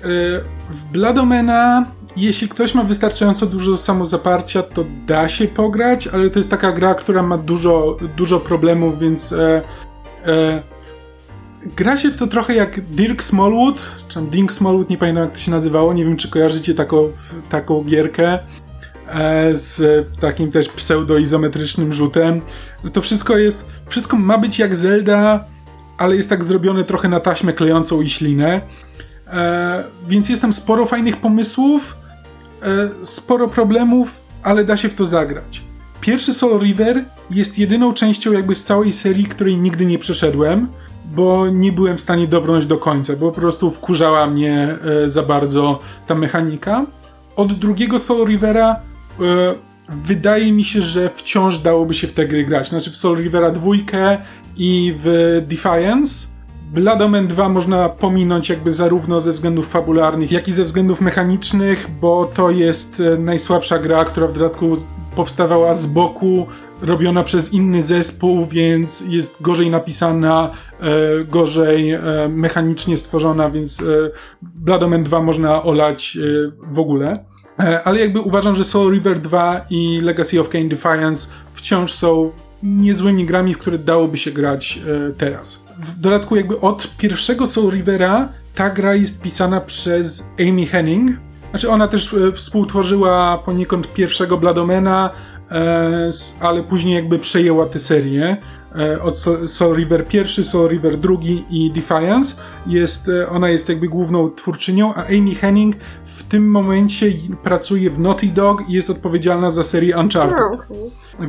w Bladomena, jeśli ktoś ma wystarczająco dużo samozaparcia, to da się pograć, ale to jest taka gra, która ma dużo, dużo problemów, więc e, e, gra się w to trochę jak Dirk Smallwood, czy Dink Smallwood, nie pamiętam jak to się nazywało, nie wiem czy kojarzycie taką, taką gierkę e, z takim też pseudo-izometrycznym rzutem. To wszystko jest, wszystko ma być jak Zelda, ale jest tak zrobione trochę na taśmę klejącą i ślinę. E, więc jest tam sporo fajnych pomysłów, e, sporo problemów, ale da się w to zagrać. Pierwszy Soul River jest jedyną częścią jakby z całej serii, której nigdy nie przeszedłem, bo nie byłem w stanie dobrnąć do końca, bo po prostu wkurzała mnie e, za bardzo ta mechanika. Od drugiego Soul Rivera e, wydaje mi się, że wciąż dałoby się w te gry grać. Znaczy w Soul Rivera dwójkę i w Defiance. Blood Omen 2 można pominąć jakby zarówno ze względów fabularnych, jak i ze względów mechanicznych, bo to jest e, najsłabsza gra, która w dodatku powstawała z boku, robiona przez inny zespół, więc jest gorzej napisana, gorzej e, mechanicznie stworzona, więc e, Blood Omen 2 można olać e, w ogóle. E, Ale jakby uważam, że Soul River 2 i Legacy of Kain Defiance wciąż są niezłymi grami, w które dałoby się grać e, teraz. W dodatku jakby od pierwszego Soul Rivera ta gra jest pisana przez Amy Henning. Znaczy ona też e, współtworzyła poniekąd pierwszego Bladomena, e, ale później jakby przejęła tę serię. E, od So- Soul River pierwszy, Soul River drugi i Defiance. Jest, e, ona jest jakby główną twórczynią, a Amy Henning w tym momencie pracuje w Naughty Dog i jest odpowiedzialna za serię Uncharted.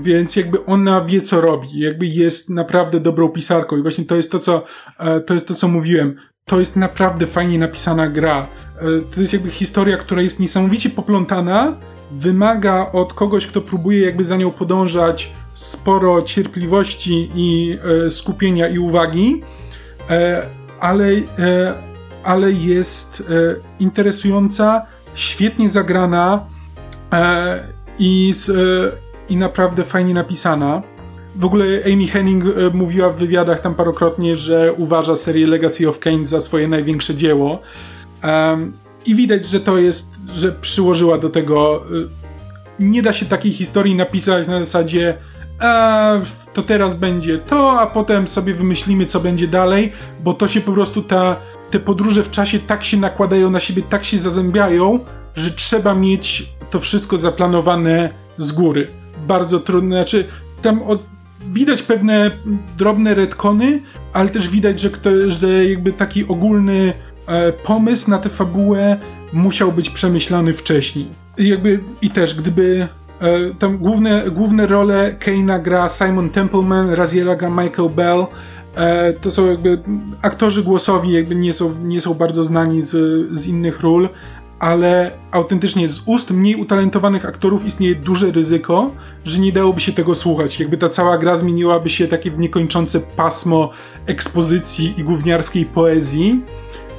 Więc jakby ona wie, co robi. Jakby jest naprawdę dobrą pisarką. I właśnie to jest to, co, e, to jest to, co mówiłem. To jest naprawdę fajnie napisana gra. E, To jest jakby historia, która jest niesamowicie poplątana. Wymaga od kogoś, kto próbuje jakby za nią podążać, sporo cierpliwości i e, skupienia i uwagi. E, ale, e, ale jest e, interesująca, świetnie zagrana e, i, e, i naprawdę fajnie napisana. W ogóle Amy Henning mówiła w wywiadach tam parokrotnie, że uważa serię Legacy of Kain za swoje największe dzieło. I widać, że to jest, że przyłożyła do tego. e, Nie da się takiej historii napisać na zasadzie a, to teraz będzie to, a potem sobie wymyślimy, co będzie dalej, bo to się po prostu ta te podróże w czasie tak się nakładają na siebie, tak się zazębiają, że trzeba mieć to wszystko zaplanowane z góry. Bardzo trudne, znaczy tam od, widać pewne drobne retcony, ale też widać, że, kto, że jakby taki ogólny pomysł na tę fabułę musiał być przemyślany wcześniej. I jakby, i też gdyby e, tam główne, główne role Keina gra Simon Templeman, Raziela gra Michael Bell, e, to są jakby aktorzy głosowi jakby nie są, nie są bardzo znani z, z innych ról, ale autentycznie z ust mniej utalentowanych aktorów istnieje duże ryzyko, że nie dałoby się tego słuchać. Jakby ta cała gra zmieniłaby się takie w niekończące pasmo ekspozycji i gówniarskiej poezji,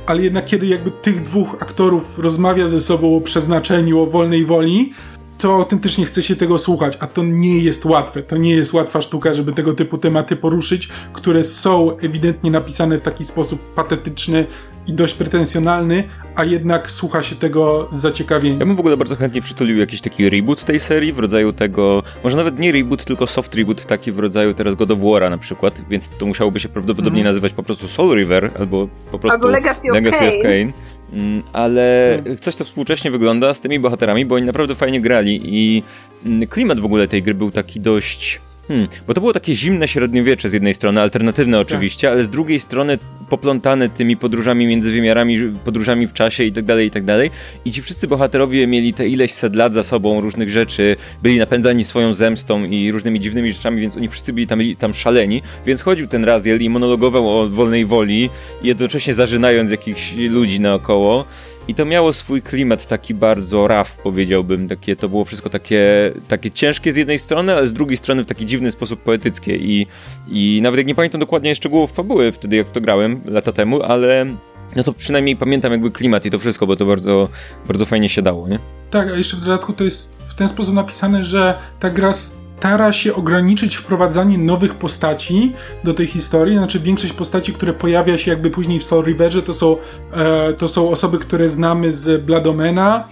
ale jednak kiedy jakby tych dwóch aktorów rozmawia ze sobą o przeznaczeniu, o wolnej woli, to autentycznie chce się tego słuchać, a to nie jest łatwe. To nie jest łatwa sztuka, żeby tego typu tematy poruszyć, które są ewidentnie napisane w taki sposób patetyczny i dość pretensjonalny, a jednak słucha się tego z zaciekawieniem. Ja bym w ogóle bardzo chętnie przytulił jakiś taki reboot tej serii w rodzaju tego, może nawet nie reboot, tylko soft reboot taki w rodzaju teraz God of War'a na przykład, więc to musiałoby się prawdopodobnie mm. nazywać po prostu Soul River albo po prostu albo Legacy of Legacy Kane. Of Kane. Mm, ale hmm. coś, co współcześnie wygląda z tymi bohaterami, bo oni naprawdę fajnie grali i mm, klimat w ogóle tej gry był taki dość Hmm, bo to było takie zimne średniowiecze z jednej strony, alternatywne tak. oczywiście, tak. ale z drugiej strony poplątane tymi podróżami między wymiarami, podróżami w czasie i tak dalej, i tak dalej. I ci wszyscy bohaterowie mieli te ileś set lat za sobą różnych rzeczy, byli napędzani swoją zemstą i różnymi dziwnymi rzeczami, więc oni wszyscy byli tam, tam szaleni. Więc chodził ten Raziel i monologował o wolnej woli, jednocześnie zażynając jakichś ludzi naokoło. I to miało swój klimat taki bardzo raf, powiedziałbym. Takie, to było wszystko takie, takie ciężkie z jednej strony, ale z drugiej strony w taki dziwny sposób poetyckie. I, I nawet jak nie pamiętam dokładnie szczegółów fabuły wtedy, jak to grałem lata temu, ale no to przynajmniej pamiętam jakby klimat i to wszystko, bo to bardzo, bardzo fajnie się dało, nie? Tak, a jeszcze w dodatku to jest w ten sposób napisane, że ta gra stara się ograniczyć wprowadzanie nowych postaci do tej historii. Znaczy, większość postaci, które pojawia się jakby później w Soul Riverze, to są, e, to są osoby, które znamy z Bladomena.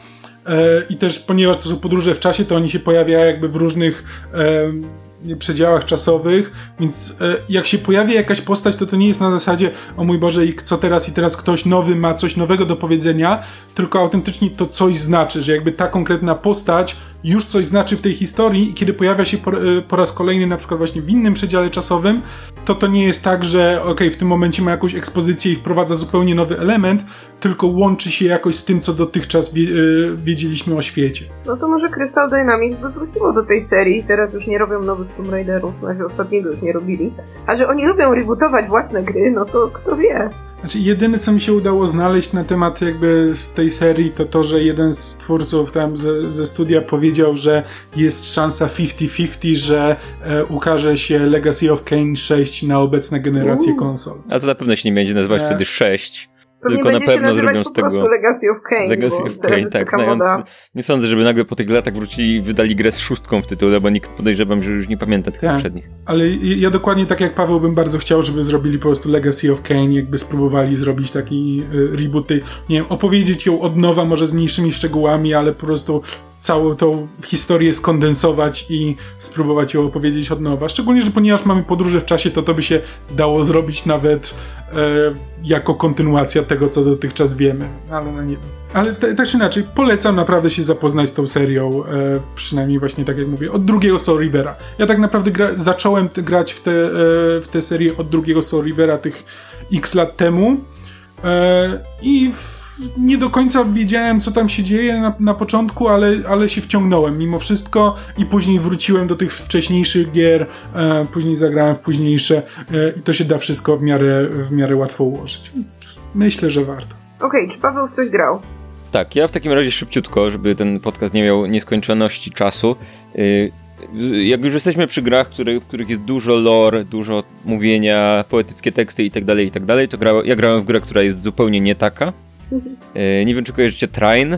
E, I też, ponieważ to są podróże w czasie, to oni się pojawiają jakby w różnych e, przedziałach czasowych, więc e, jak się pojawia jakaś postać, to to nie jest na zasadzie o mój Boże i co teraz i teraz ktoś nowy ma coś nowego do powiedzenia, tylko autentycznie to coś znaczy, że jakby ta konkretna postać już coś znaczy w tej historii i kiedy pojawia się po, e, po raz kolejny na przykład właśnie w innym przedziale czasowym, to to nie jest tak, że ok, w tym momencie ma jakąś ekspozycję i wprowadza zupełnie nowy element, tylko łączy się jakoś z tym, co dotychczas wie, e, wiedzieliśmy o świecie. No to może Crystal Dynamics by wróciło do tej serii, teraz już nie robią nowych Tomb Raiderów, znaczy ostatniego już nie robili, a że oni lubią rebootować własne gry, no to kto wie. Znaczy, jedyne co mi się udało znaleźć na temat jakby z tej serii, to to, że jeden z twórców tam ze, ze studia powiedział, że jest szansa 50-50, że e, ukaże się Legacy of Kane 6 na obecne generacje konsol. A to na pewno się nie będzie nazywać e... wtedy 6, tylko na pewno zrobią z tego. Legacy of Kane. Legacy of Kane, tak. Znając, nie sądzę, żeby nagle po tych latach wrócili i wydali grę z szóstką w tytule, bo nikt podejrzewam, że już nie pamięta tych tak. poprzednich. Ale ja dokładnie tak jak Paweł bym bardzo chciał, żeby zrobili po prostu Legacy of Kane, jakby spróbowali zrobić taki y, rebooty, nie wiem, opowiedzieć ją od nowa, może z mniejszymi szczegółami, ale po prostu całą tą historię skondensować i spróbować ją opowiedzieć od nowa. Szczególnie, że ponieważ mamy podróże w czasie, to to by się dało zrobić nawet e, jako kontynuacja tego, co dotychczas wiemy. Ale no nie. Ale tak czy inaczej, polecam naprawdę się zapoznać z tą serią, e, przynajmniej właśnie tak jak mówię, od drugiego Soul Rivera. Ja tak naprawdę gra, zacząłem grać w tę e, w te serię od drugiego Soul Rivera tych x lat temu e, i w nie do końca wiedziałem, co tam się dzieje na, na początku, ale, ale się wciągnąłem mimo wszystko i później wróciłem do tych wcześniejszych gier, e, później zagrałem w późniejsze e, i to się da wszystko w miarę, w miarę łatwo ułożyć. Myślę, że warto. Okej, okay, czy Paweł w coś grał? Tak, ja w takim razie szybciutko, żeby ten podcast nie miał nieskończoności czasu. Y, jak już jesteśmy przy grach, w których jest dużo lore, dużo mówienia, poetyckie teksty i tak dalej, i tak dalej, to gra, ja grałem w grę, która jest zupełnie nie taka. E, nie wiem, czy kojarzycie Train.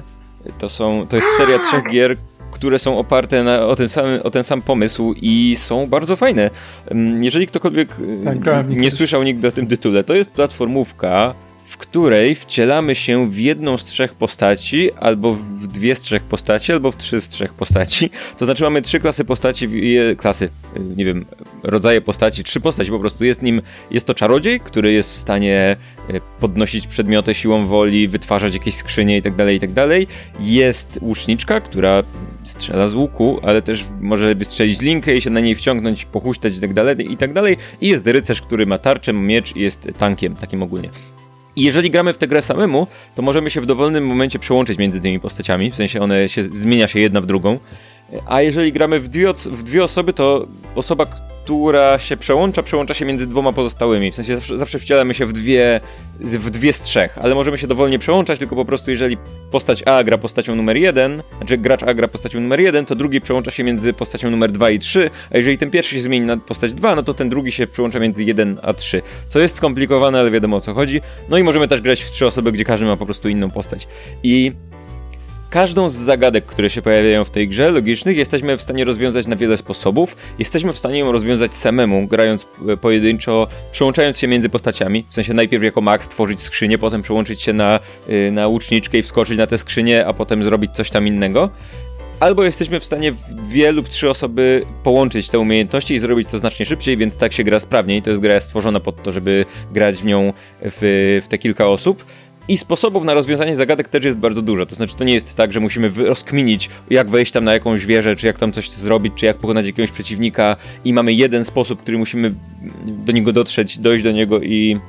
To, są, to jest seria trzech gier, które są oparte na, o, ten sam, o ten sam pomysł i są bardzo fajne. Mm, jeżeli ktokolwiek e, tak, nie słyszał nigdy o tym tytule, to jest platformówka, której wcielamy się w jedną z trzech postaci, albo w dwie z trzech postaci, albo w trzy z trzech postaci. To znaczy mamy trzy klasy postaci, klasy, nie wiem, rodzaje postaci, trzy postaci po prostu. Jest nim, jest to czarodziej, który jest w stanie e, podnosić przedmioty siłą woli, wytwarzać jakieś skrzynie itd., tak itd. Tak jest łuczniczka, która strzela z łuku, ale też może wystrzelić linkę i się na niej wciągnąć, pochuśtać itd., tak itd. I jest rycerz, który ma tarczę, miecz i jest tankiem, takim ogólnie. I jeżeli gramy w tę grę samemu, to możemy się w dowolnym momencie przełączyć między tymi postaciami, w sensie one się, zmienia się jedna w drugą. A jeżeli gramy w dwie, w dwie osoby, to osoba, która się przełącza, przełącza się między dwoma pozostałymi. W sensie zawsze, zawsze wcielamy się w dwie, w dwie z trzech, ale możemy się dowolnie przełączać, tylko po prostu jeżeli postać A gra postacią numer jeden, znaczy gracz A gra postacią numer jeden, to drugi przełącza się między postacią numer dwa i trzy, a jeżeli ten pierwszy się zmieni na postać dwa, no to ten drugi się przełącza między jeden a trzy. Co jest skomplikowane, ale wiadomo o co chodzi. No i możemy też grać w trzy osoby, gdzie każdy ma po prostu inną postać. I Każdą z zagadek, które się pojawiają w tej grze, logicznych, jesteśmy w stanie rozwiązać na wiele sposobów. Jesteśmy w stanie ją rozwiązać samemu, grając e, pojedynczo, przełączając się między postaciami. W sensie najpierw jako Max tworzyć skrzynię, potem przełączyć się na, e, na łuczniczkę i wskoczyć na tę skrzynię, a potem zrobić coś tam innego. Albo jesteśmy w stanie dwie lub trzy osoby połączyć te umiejętności i zrobić to znacznie szybciej, więc tak się gra sprawniej. To jest gra stworzona pod to, żeby grać w nią w, w te kilka osób. I sposobów na rozwiązanie zagadek też jest bardzo dużo. To znaczy, to nie jest tak, że musimy rozkminić, jak wejść tam na jakąś wieżę, czy jak tam coś zrobić, czy jak pokonać jakiegoś przeciwnika, i mamy jeden sposób, który musimy do niego dotrzeć, dojść do niego i,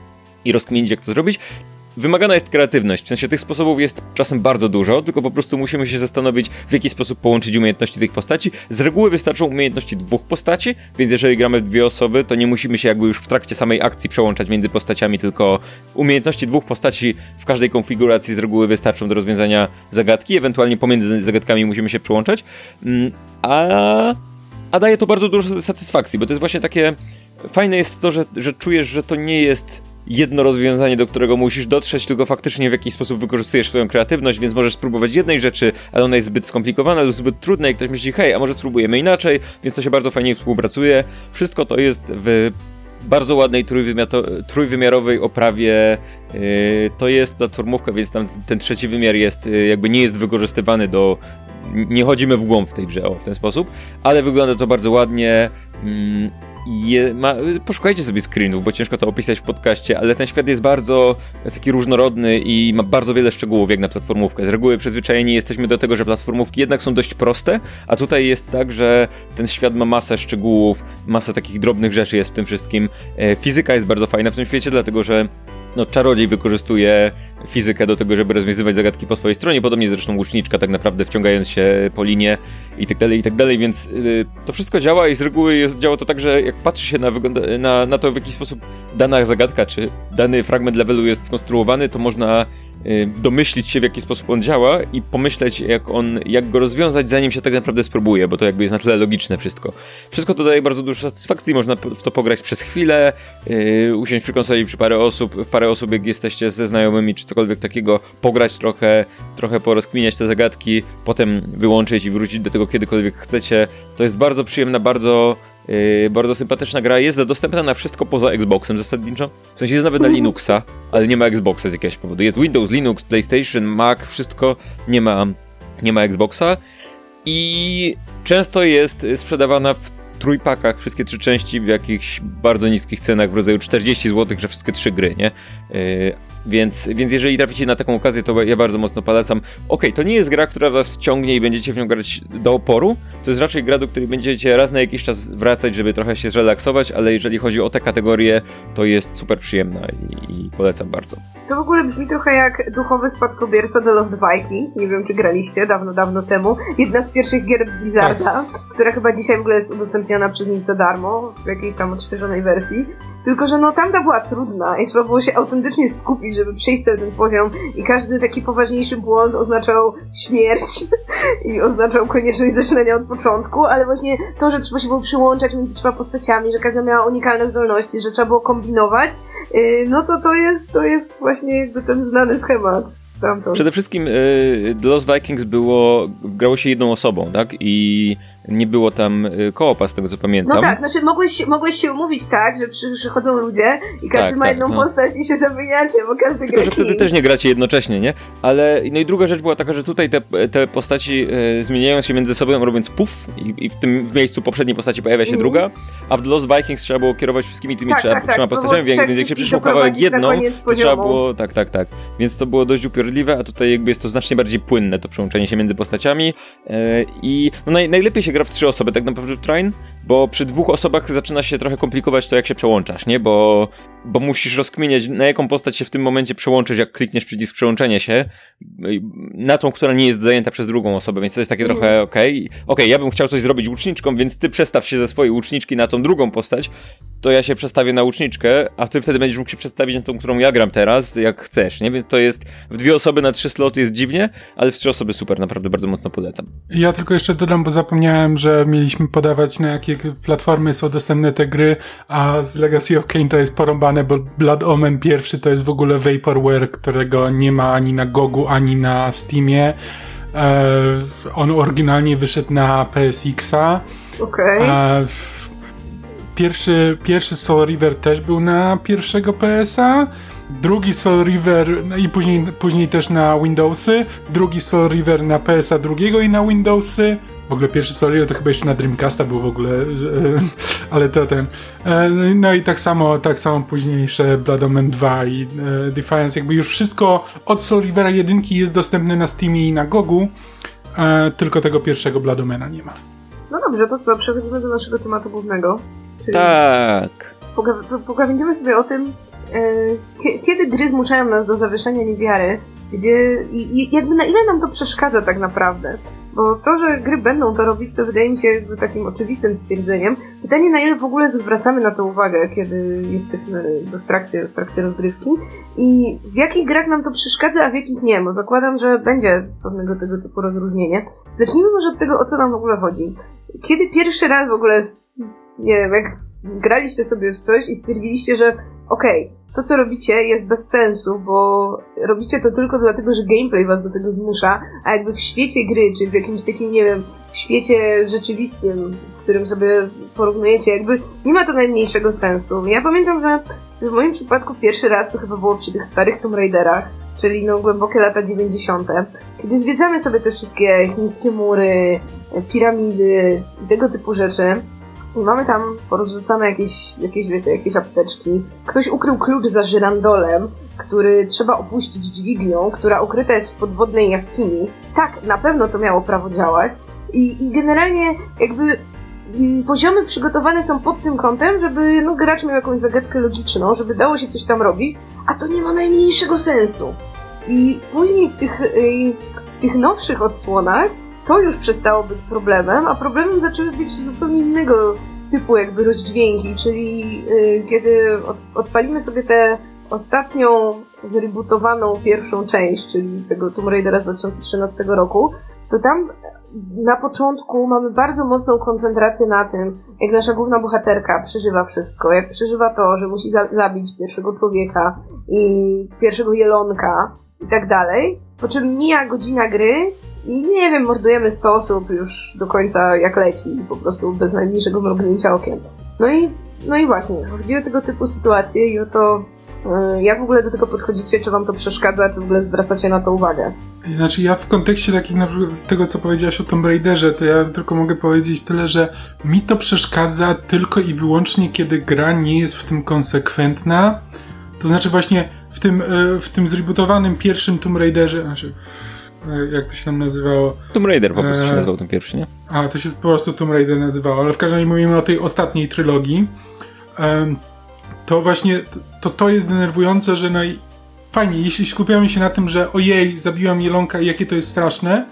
i rozkminić, jak to zrobić. Wymagana jest kreatywność, w sensie tych sposobów jest czasem bardzo dużo, tylko po prostu musimy się zastanowić, w jaki sposób połączyć umiejętności tych postaci. Z reguły wystarczą umiejętności dwóch postaci, więc jeżeli gramy w dwie osoby, to nie musimy się jakby już w trakcie samej akcji przełączać między postaciami, tylko umiejętności dwóch postaci w każdej konfiguracji z reguły wystarczą do rozwiązania zagadki, ewentualnie pomiędzy zagadkami musimy się przełączać. Mm, a, a daje to bardzo dużo satysfakcji, bo to jest właśnie takie. Fajne jest to, że, że czujesz, że to nie jest jedno rozwiązanie, do którego musisz dotrzeć, tylko faktycznie w jakiś sposób wykorzystujesz swoją kreatywność, więc możesz spróbować jednej rzeczy, ale ona jest zbyt skomplikowana lub zbyt trudna i ktoś myśli, hej, a może spróbujemy inaczej, więc to się bardzo fajnie współpracuje. Wszystko to jest w bardzo ładnej trójwymiarowej oprawie. Yy, to jest platformówka, więc tam ten trzeci wymiar jest yy, jakby nie jest wykorzystywany do nie chodzimy w głąb w tej grze, o, w ten sposób, ale wygląda to bardzo ładnie. Je, ma, poszukajcie sobie screenów, bo ciężko to opisać w podcaście, ale ten świat jest bardzo taki różnorodny i ma bardzo wiele szczegółów jak na platformówkę. Z reguły przyzwyczajeni jesteśmy do tego, że platformówki jednak są dość proste, a tutaj jest tak, że ten świat ma masę szczegółów, masę takich drobnych rzeczy jest w tym wszystkim. E, fizyka jest bardzo fajna w tym świecie, dlatego że no, czarodziej wykorzystuje fizykę do tego, żeby rozwiązywać zagadki po swojej stronie, podobnie zresztą łuczniczka, tak naprawdę wciągając się po linie i tak dalej, i tak dalej, więc yy, to wszystko działa i z reguły jest, działa to tak, że jak patrzy się na, na, na to, w jaki sposób dana zagadka, czy dany fragment levelu jest skonstruowany, to można domyślić się, w jaki sposób on działa i pomyśleć, jak, on, jak go rozwiązać, zanim się tak naprawdę spróbuje, bo to jakby jest na tyle logiczne wszystko. Wszystko to daje bardzo dużo satysfakcji, można w to pograć przez chwilę, yy, usiąść przy konsoli przy parę osób, w parę osób, jak jesteście ze znajomymi, czy cokolwiek takiego, pograć trochę, trochę porozkminiać te zagadki, potem wyłączyć i wrócić do tego kiedykolwiek chcecie. To jest bardzo przyjemna, bardzo Yy, bardzo sympatyczna gra, jest dostępna na wszystko poza Xboxem zasadniczo. W sensie jest nawet na Linuxa, ale nie ma Xboxa z jakiegoś powodu. Jest Windows, Linux, PlayStation, Mac, wszystko, nie ma, nie ma Xboxa. I często jest sprzedawana w trójpakach, wszystkie trzy części w jakichś bardzo niskich cenach w rodzaju 40 zł, że wszystkie trzy gry, nie? Yy, więc, więc jeżeli traficie na taką okazję, to ja bardzo mocno polecam. Ok, to nie jest gra, która was wciągnie i będziecie w nią grać do oporu. To jest raczej gra, do której będziecie raz na jakiś czas wracać, żeby trochę się zrelaksować, ale jeżeli chodzi o tę kategorię, to jest super przyjemna i, i polecam bardzo. To w ogóle brzmi trochę jak duchowy spadkobierca The Lost Vikings. Nie wiem, czy graliście dawno, dawno temu. Jedna z pierwszych gier Blizzarda, tak. która chyba dzisiaj w ogóle jest udostępniana przez nich za darmo, w jakiejś tam odświeżonej wersji. Tylko, że no tamta była trudna i trzeba było się autentycznie skupić, żeby przejść ten poziom i każdy taki poważniejszy błąd oznaczał śmierć i oznaczał konieczność zaczynania od początku, ale właśnie to, że trzeba się było przyłączać między trzema postaciami, że każda miała unikalne zdolności, że trzeba było kombinować, yy, no to to jest, to jest właśnie jakby ten znany schemat. Przede wszystkim y, Lost Vikings było, grało się jedną osobą, tak? I nie było tam y, koopa, z tego co pamiętam. No tak, znaczy mogłeś, mogłeś się umówić tak, że przy, przychodzą ludzie i każdy Tak, ma tak, jedną no. postać i się zamieniacie, bo każdy Tylko, gra że wtedy też nie gracie jednocześnie, nie? Ale no i druga rzecz była taka, że tutaj te, te postaci e, zmieniają się między sobą, robiąc puff i, i w tym w miejscu poprzedniej postaci pojawia się Mhm. druga, a w The Lost Vikings trzeba było kierować wszystkimi tymi Tak, trzema, tak, tak, trzema postaciami, więc, więc jak się przyszło kawałek jedną, koniec to trzeba było, tak, tak, tak. Więc to było dość upierdliwe, a tutaj jakby jest to znacznie bardziej płynne, to przełączenie się między postaciami e, i no naj, najlepiej się gra w trzy osoby tak naprawdę w Trine, bo przy dwóch osobach zaczyna się trochę komplikować to, jak się przełączasz, nie? Bo, bo musisz rozkminiać, na jaką postać się w tym momencie przełączyć, jak klikniesz przycisk przełączenie się, na tą, która nie jest zajęta przez drugą osobę, więc to jest takie Mhm. trochę okej. Okej, ja bym chciał coś zrobić łuczniczką, więc ty przestaw się ze swojej łuczniczki na tą drugą postać, to ja się przestawię na łuczniczkę, a ty wtedy będziesz mógł się przestawić na tą, którą ja gram teraz, jak chcesz, nie? Więc to jest w dwie osoby na trzy sloty jest dziwnie, ale w trzy osoby super, naprawdę bardzo mocno polecam. Ja tylko jeszcze dodam, bo zapomniałem, że mieliśmy podawać na jakie platformy są dostępne te gry, a z Legacy of Kain to jest porąbane, bo Blood Omen pierwszy to jest w ogóle Vaporware, którego nie ma ani na Gogu, ani na Steamie. E, on oryginalnie wyszedł na PSX-a. Okej. A w- pierwszy, pierwszy Soul River też był na pierwszego PSA. Drugi Soul River, no i później, później też na Windowsy. Drugi Soul River na PSA drugiego i na Windowsy. W ogóle pierwszy Soul River to chyba jeszcze na Dreamcasta był w ogóle, e, ale to ten. E, no i- No i tak samo, tak samo późniejsze Blood Omen 2 i e, Defiance. Jakby już wszystko od Soul Rivera 1 jest dostępne na Steamie i na Gogu. Tylko tego pierwszego Blood Omena nie ma. No dobrze, to co, przechodzimy do naszego tematu głównego. Czyli Tak. poga- po- pogawędzimy sobie o tym, e, kie- kiedy gry zmuszają nas do zawieszenia niewiary, gdzie i, i jakby na ile nam to przeszkadza tak naprawdę. Bo to, że gry będą to robić, to wydaje mi się jakby takim oczywistym stwierdzeniem. Pytanie, na ile w ogóle zwracamy na to uwagę, kiedy jesteśmy w trakcie, w trakcie rozgrywki i w jakich grach nam to przeszkadza, a w jakich nie, bo zakładam, że będzie pewnego tego typu rozróżnienie. Zacznijmy może od tego, o co nam w ogóle chodzi. Kiedy pierwszy raz w ogóle, nie wiem, jak graliście sobie w coś i stwierdziliście, że okej, to co robicie jest bez sensu, bo robicie to tylko dlatego, że gameplay was do tego zmusza, a jakby w świecie gry, czy w jakimś takim, nie wiem, w świecie rzeczywistym, z którym sobie porównujecie, jakby nie ma to najmniejszego sensu. Ja pamiętam, że w moim przypadku pierwszy raz to chyba było przy tych starych Tomb Raiderach, czyli no głębokie lata 90., kiedy zwiedzamy sobie te wszystkie chińskie mury, piramidy i tego typu rzeczy. I mamy tam porozrzucane jakieś, jakieś, wiecie, jakieś apteczki. Ktoś ukrył klucz za żyrandolem, który trzeba opuścić dźwignią, która ukryta jest w podwodnej jaskini. Tak, na pewno to miało prawo działać. I, i generalnie jakby mm, poziomy przygotowane są pod tym kątem, żeby no, gracz miał jakąś zagadkę logiczną, żeby dało się coś tam robić, a to nie ma najmniejszego sensu. I później w tych, y, tych nowszych odsłonach to już przestało być problemem, a problemem zaczęły być zupełnie innego typu jakby rozdźwięki, czyli y, kiedy od, odpalimy sobie tę ostatnią zrebootowaną pierwszą część, czyli tego Tomb Raidera z 2013 roku, to tam na początku mamy bardzo mocną koncentrację na tym, jak nasza główna bohaterka przeżywa wszystko, jak przeżywa to, że musi za zabić pierwszego człowieka i pierwszego jelonka i tak dalej, po czym mija godzina gry i nie wiem, mordujemy 100 osób już do końca jak leci, po prostu bez najmniejszego mrugnięcia okiem. No i, no i właśnie, chodzi tego typu sytuacje i o to, yy, jak w ogóle do tego podchodzicie, czy wam to przeszkadza, czy w ogóle zwracacie na to uwagę. Znaczy ja w kontekście takich tego, co powiedziałaś o Tomb Raiderze, to ja tylko mogę powiedzieć tyle, że mi to przeszkadza tylko i wyłącznie, kiedy gra nie jest w tym konsekwentna. To znaczy właśnie w tym, e, w tym zrebootowanym pierwszym Tomb Raiderze, znaczy, e, jak to się tam nazywało? Tomb Raider po prostu się nazywał ten pierwszy, nie? A, to się po prostu Tomb Raider nazywało, ale w każdym razie mówimy o tej ostatniej trylogii. To właśnie to, to jest denerwujące, że i fajnie, jeśli skupiamy się na tym, że ojej, zabiłam jelonka i jakie to jest straszne,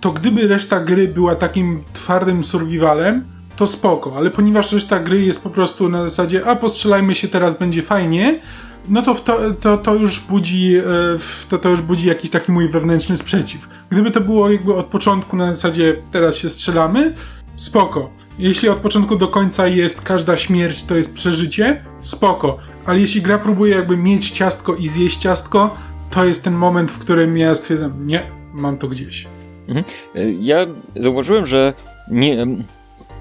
to gdyby reszta gry była takim twardym survivalem, to spoko, ale ponieważ reszta gry jest po prostu na zasadzie, a postrzelajmy się, teraz będzie fajnie, no to, to, to, to już budzi e, to, to już budzi jakiś taki mój wewnętrzny sprzeciw. Gdyby to było jakby od początku na zasadzie teraz się strzelamy, spoko. Jeśli od początku do końca jest każda śmierć to jest przeżycie, spoko. Ale jeśli gra próbuje jakby mieć ciastko i zjeść ciastko, to jest ten moment, w którym ja stwierdzam, nie, mam to gdzieś. E, Ja zauważyłem, że nie...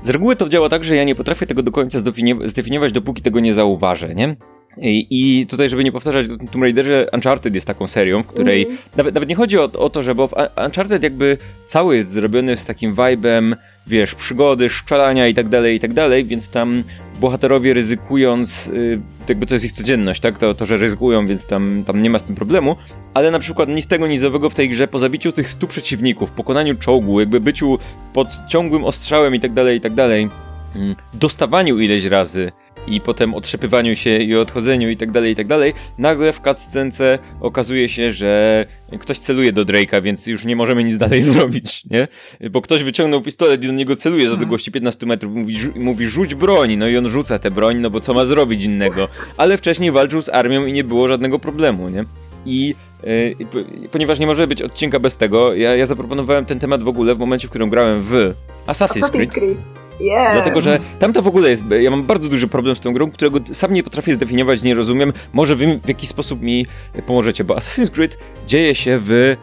Z reguły to działa tak, że ja nie potrafię tego do końca zdefiniować, dopóki tego nie zauważę, nie? I, I, tutaj, żeby nie powtarzać Tomb Raiderze, Uncharted jest taką serią, w której mm. nawet, nawet nie chodzi o, o, to, że bo Uncharted jakby cały jest zrobiony z takim vibem, wiesz, przygody, szczelania i tak dalej, i tak dalej, więc tam bohaterowie ryzykując, yy, jakby to jest ich codzienność, tak, to, to że ryzykują, więc tam, tam nie ma z tym problemu, ale na przykład nic tego nizowego w tej grze, po zabiciu tych stu przeciwników, pokonaniu czołgu, jakby byciu pod ciągłym ostrzałem i tak dalej, i tak dalej, mm, dostawaniu ileś razy, i potem otrzepywaniu się i odchodzeniu i tak dalej, i tak dalej, nagle w cutscence okazuje się, że ktoś celuje do Drake'a, więc już nie możemy nic dalej zrobić, nie? Bo ktoś wyciągnął pistolet i do niego celuje z odległości 15 metrów, mówi, mówi rzuć broń, no i on rzuca tę broń, no bo co ma zrobić innego? Ale wcześniej walczył z armią i nie było żadnego problemu, nie? I Yy, ponieważ nie może być odcinka bez tego, ja, ja zaproponowałem ten temat w ogóle w momencie, w którym grałem w Assassin's Creed. Yeah. Dlatego, że tam to w ogóle jest. Ja mam bardzo duży problem z tą grą, którego sam nie potrafię zdefiniować, nie rozumiem. Może wy w jakiś sposób mi pomożecie, bo Assassin's Creed dzieje się w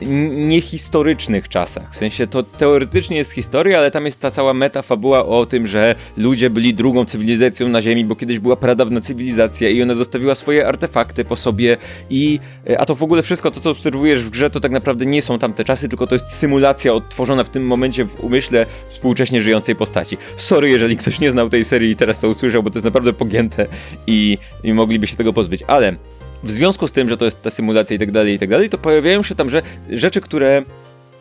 niehistorycznych czasach. W sensie to teoretycznie jest historia, ale tam jest ta cała metafabuła o tym, że ludzie byli drugą cywilizacją na Ziemi, bo kiedyś była pradawna cywilizacja i ona zostawiła swoje artefakty po sobie i e, a to w ogóle wszystko to, co obserwujesz w grze, to tak naprawdę nie są tamte czasy, tylko to jest symulacja odtworzona w tym momencie w umyśle współcześnie żyjącej postaci. Sorry, jeżeli ktoś nie znał tej serii i teraz to usłyszał, bo to jest naprawdę pogięte i, i mogliby się tego pozbyć, ale w związku z tym, że to jest ta symulacja i tak dalej, i tak dalej, to pojawiają się tam że rzeczy, które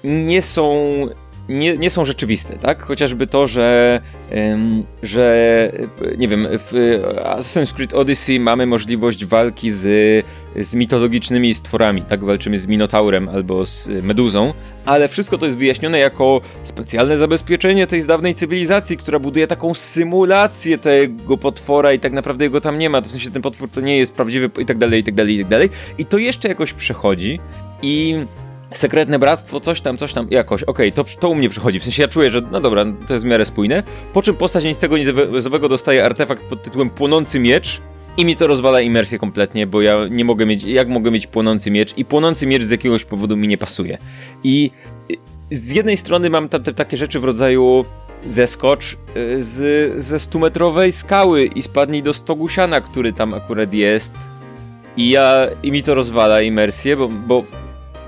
nie są nie, nie są rzeczywiste, tak? Chociażby to, że, ym, że nie wiem, w Assassin's Creed Odyssey mamy możliwość walki z, z mitologicznymi stworami, tak? Walczymy z Minotaurem albo z Meduzą, ale wszystko to jest wyjaśnione jako specjalne zabezpieczenie tej dawnej cywilizacji, która buduje taką symulację tego potwora i tak naprawdę jego tam nie ma, w sensie ten potwór to nie jest prawdziwy i tak dalej, i tak dalej, i tak dalej. I to jeszcze jakoś przechodzi i Sekretne bractwo, coś tam, coś tam, jakoś, okej, okay, to, to u mnie przychodzi, w sensie ja czuję, że no dobra, to jest w miarę spójne, po czym postać nic tego nizowego dostaje artefakt pod tytułem Płonący Miecz i mi to rozwala imersję kompletnie, bo ja nie mogę mieć, jak mogę mieć Płonący Miecz i Płonący Miecz z jakiegoś powodu mi nie pasuje. I z jednej strony mam tam te, takie rzeczy w rodzaju zeskocz y, z, ze stumetrowej skały i spadnij do stogu siana, który tam akurat jest i ja, i mi to rozwala imersję, bo, bo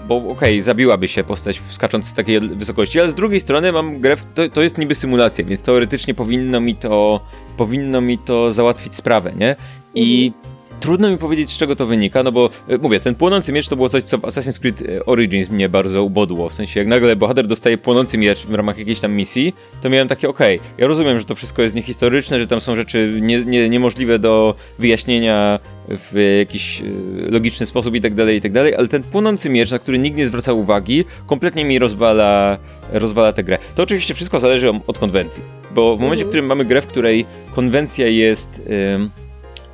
bo okej, okay, zabiłaby się postać skacząc z takiej wysokości, ale z drugiej strony mam grę, to, to jest niby symulacja, więc teoretycznie powinno mi to, powinno mi to załatwić sprawę, nie? I mhm. Trudno mi powiedzieć, z czego to wynika, no bo e, mówię, ten płonący miecz to było coś, co w Assassin's Creed e, Origins mnie bardzo ubodło. W sensie, jak nagle bohater dostaje płonący miecz w ramach jakiejś tam misji, to miałem takie, okej, okay, ja rozumiem, że to wszystko jest niehistoryczne, że tam są rzeczy nie, nie, niemożliwe do wyjaśnienia w jakiś e, logiczny sposób i tak dalej, i tak dalej, ale ten płonący miecz, na który nikt nie zwraca uwagi, kompletnie mi rozwala, rozwala tę grę. To oczywiście wszystko zależy od konwencji, bo w momencie, w którym mamy grę, w której konwencja jest... Yy,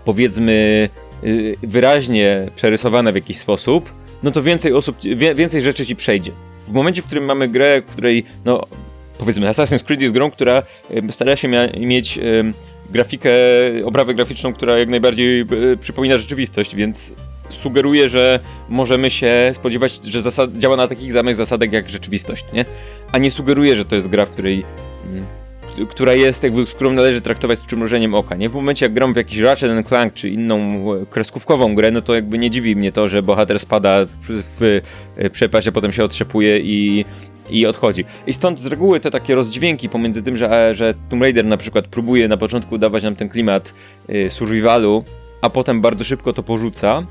powiedzmy y, wyraźnie przerysowane w jakiś sposób, no to więcej osób, więcej rzeczy ci przejdzie. W momencie, w którym mamy grę, w której, no powiedzmy Assassin's Creed jest grą, która stara się mieć grafikę, oprawę graficzną, która jak najbardziej y, przypomina rzeczywistość, więc sugeruje, że możemy się spodziewać, że działa na takich samych zasadach jak rzeczywistość, nie? A nie sugeruje, że to jest gra, w której mm, która jest jakby, z którą należy traktować z przymrużeniem oka, nie? W momencie jak gram w jakiś Ratchet Clank czy inną kreskówkową grę, no to jakby nie dziwi mnie to, że bohater spada w, w przepaść, a potem się otrzepuje i i odchodzi. I stąd z reguły te takie rozdźwięki pomiędzy tym, że, że Tomb Raider na przykład próbuje na początku dawać nam ten klimat y, survivalu, a potem bardzo szybko to porzuca,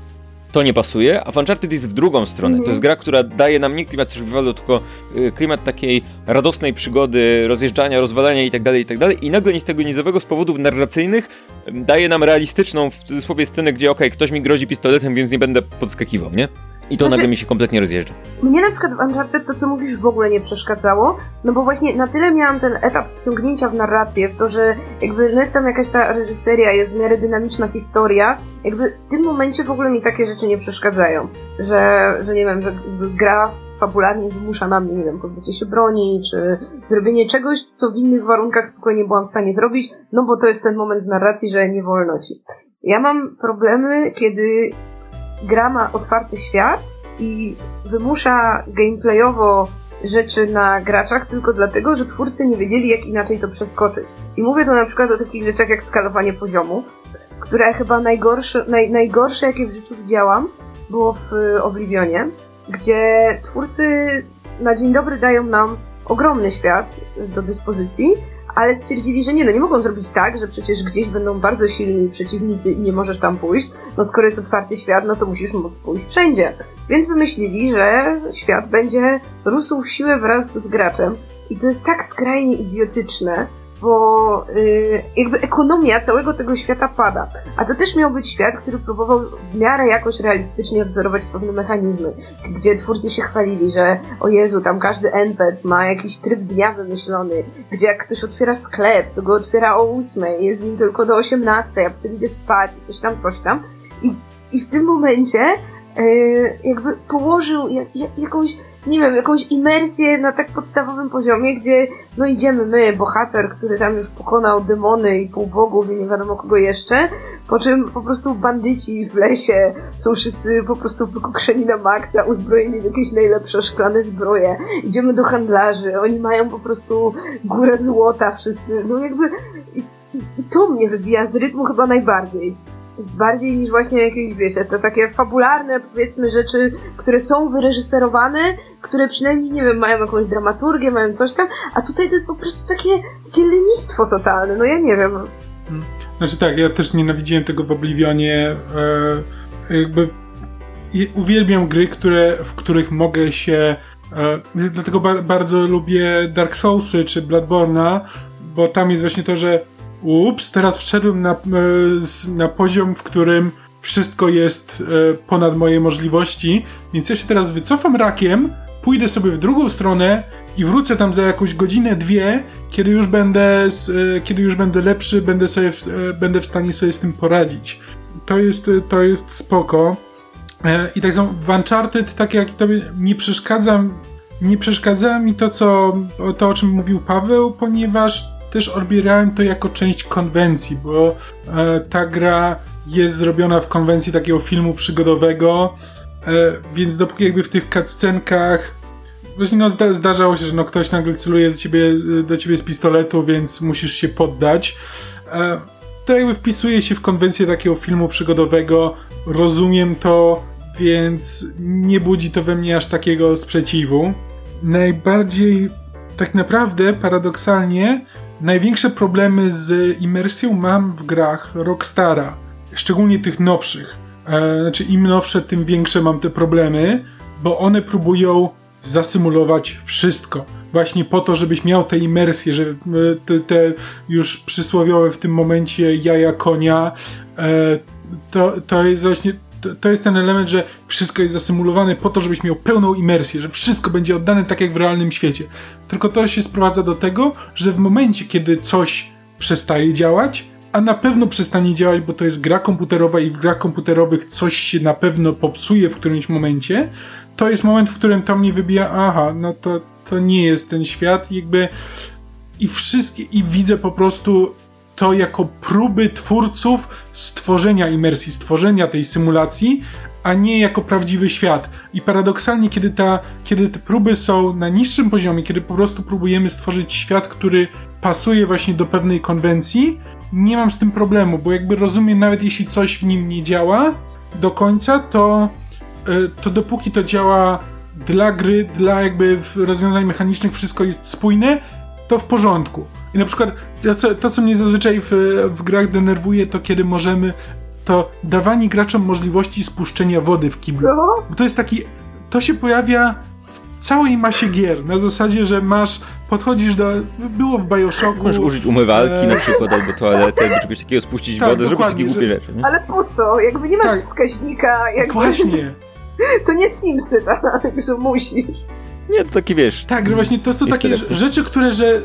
to nie pasuje, a Uncharted jest w drugą stronę. Mm. To jest gra, która daje nam nie klimat survivalu, tylko y, klimat takiej radosnej przygody, rozjeżdżania, rozwalania itd., tak itd. Tak I nagle nic tego nizowego z powodów narracyjnych daje nam realistyczną, w cudzysłowie, scenę, gdzie okej, okay, ktoś mi grozi pistoletem, więc nie będę podskakiwał, nie? I to znaczy, nagle mi się kompletnie rozjeżdża. Mnie na przykład w Uncharted to, co mówisz, w ogóle nie przeszkadzało, no bo właśnie na tyle miałam ten etap wciągnięcia w narrację, w to, że jakby no jest tam jakaś ta reżyseria, jest w miarę dynamiczna historia, jakby w tym momencie w ogóle mi takie rzeczy nie przeszkadzają, że, że nie wiem, że gra fabularnie wymusza na mnie, nie wiem, pozbycie się broni, czy zrobienie czegoś, co w innych warunkach spokojnie byłam w stanie zrobić, no bo to jest ten moment w narracji, że nie wolno ci. Ja mam problemy, kiedy gra ma otwarty świat i wymusza gameplayowo rzeczy na graczach tylko dlatego, że twórcy nie wiedzieli, jak inaczej to przeskoczyć. I mówię tu na przykład o takich rzeczach jak skalowanie poziomu, które chyba najgorsze, naj, najgorsze jakie w życiu widziałam, było w y, Oblivionie, gdzie twórcy na dzień dobry dają nam ogromny świat do dyspozycji, ale stwierdzili, że nie, no nie mogą zrobić tak, że przecież gdzieś będą bardzo silni przeciwnicy i nie możesz tam pójść. No skoro jest otwarty świat, no to musisz móc pójść wszędzie. Więc wymyślili, że świat będzie rósł w siłę wraz z graczem. I to jest tak skrajnie idiotyczne, bo y, jakby ekonomia całego tego świata pada. A to też miał być świat, który próbował w miarę jakoś realistycznie odwzorować pewne mechanizmy, gdzie twórcy się chwalili, że o Jezu, tam każdy NPC ma jakiś tryb dnia wymyślony, gdzie jak ktoś otwiera sklep, to go otwiera o 8, jest nim tylko do 18, a potem idzie spać, coś tam, coś tam. I, i w tym momencie y, jakby położył jak, jakąś nie wiem, jakąś imersję na tak podstawowym poziomie, gdzie no idziemy my, bohater, który tam już pokonał demony i półbogów i nie wiadomo kogo jeszcze, po czym po prostu bandyci w lesie są wszyscy po prostu wykokszeni na maksa, uzbrojeni w jakieś najlepsze szklane zbroje. Idziemy do handlarzy, oni mają po prostu górę złota wszyscy, no jakby i, i, i to mnie wybija z rytmu chyba najbardziej bardziej niż właśnie jakieś, wiecie, to takie fabularne, powiedzmy, rzeczy, które są wyreżyserowane, które przynajmniej, nie wiem, mają jakąś dramaturgię, mają coś tam, a tutaj to jest po prostu takie, takie lenistwo totalne, no ja nie wiem. Hmm. Znaczy tak, ja też nienawidziłem tego w Oblivionie, e, jakby uwielbiam gry, które, w których mogę się e, dlatego ba bardzo lubię Dark Soulsy czy Bloodborne'a, bo tam jest właśnie to, że ups, teraz wszedłem na, e, na poziom, w którym wszystko jest e, ponad moje możliwości, więc ja się teraz wycofam rakiem, pójdę sobie w drugą stronę i wrócę tam za jakąś godzinę, dwie, kiedy już będę, e, kiedy już będę lepszy, będę, sobie, będę w stanie sobie z tym poradzić. To jest, to jest spoko. I tak samo w Uncharted, tak jak tobie, nie przeszkadza, nie przeszkadza mi to, co, to, o czym mówił Paweł, ponieważ też odbierałem to jako część konwencji, bo e, ta gra jest zrobiona w konwencji takiego filmu przygodowego, e, więc dopóki jakby w tych cutscenkach właśnie no zda, zdarzało się, że no ktoś nagle celuje do ciebie, do ciebie z pistoletu, więc musisz się poddać. E, to jakby wpisuje się w konwencję takiego filmu przygodowego, rozumiem to, więc nie budzi to we mnie aż takiego sprzeciwu. Najbardziej, tak naprawdę, paradoksalnie, Największe problemy z imersją mam w grach Rockstara, szczególnie tych nowszych. E, znaczy, im nowsze, tym większe mam te problemy, bo one próbują zasymulować wszystko. Właśnie po to, żebyś miał tę imersję, że e, te, te już przysłowiowe w tym momencie jaja konia, e, to, to jest właśnie to, to, jest ten element, że wszystko jest zasymulowane po to, żebyś miał pełną imersję, że wszystko będzie oddane tak jak w realnym świecie. Tylko to się sprowadza do tego, że w momencie, kiedy coś przestaje działać, a na pewno przestanie działać, bo to jest gra komputerowa i w grach komputerowych coś się na pewno popsuje w którymś momencie, to jest moment, w którym to mnie wybija, aha, no to, to nie jest ten świat, jakby i wszystkie, i widzę po prostu to jako próby twórców stworzenia imersji, stworzenia tej symulacji, a nie jako prawdziwy świat. I paradoksalnie, kiedy, ta, kiedy te próby są na niższym poziomie, kiedy po prostu próbujemy stworzyć świat, który pasuje właśnie do pewnej konwencji, nie mam z tym problemu, bo jakby rozumiem, nawet jeśli coś w nim nie działa do końca, to, e, to dopóki to działa dla gry, dla jakby rozwiązań mechanicznych, wszystko jest spójne, to w porządku. I na przykład to, co, to, co mnie zazwyczaj w, w grach denerwuje, to kiedy możemy to dawanie graczom możliwości spuszczenia wody w kiblu. Co? Bo to jest taki. To się pojawia w całej masie gier. Na zasadzie, że masz. Podchodzisz do. Było w Bioshocku. Możesz użyć umywalki e... na przykład, albo toalety, albo czegoś takiego, spuścić tak, wodę, zrobić takie głupie że... rzeczy. Nie? Ale po co? Jakby nie masz tak. wskaźnika. Jakby... Właśnie. to nie Simsy, tak, że musisz. Nie, to takie wiesz. Tak, że właśnie to są takie rzeczy, które, że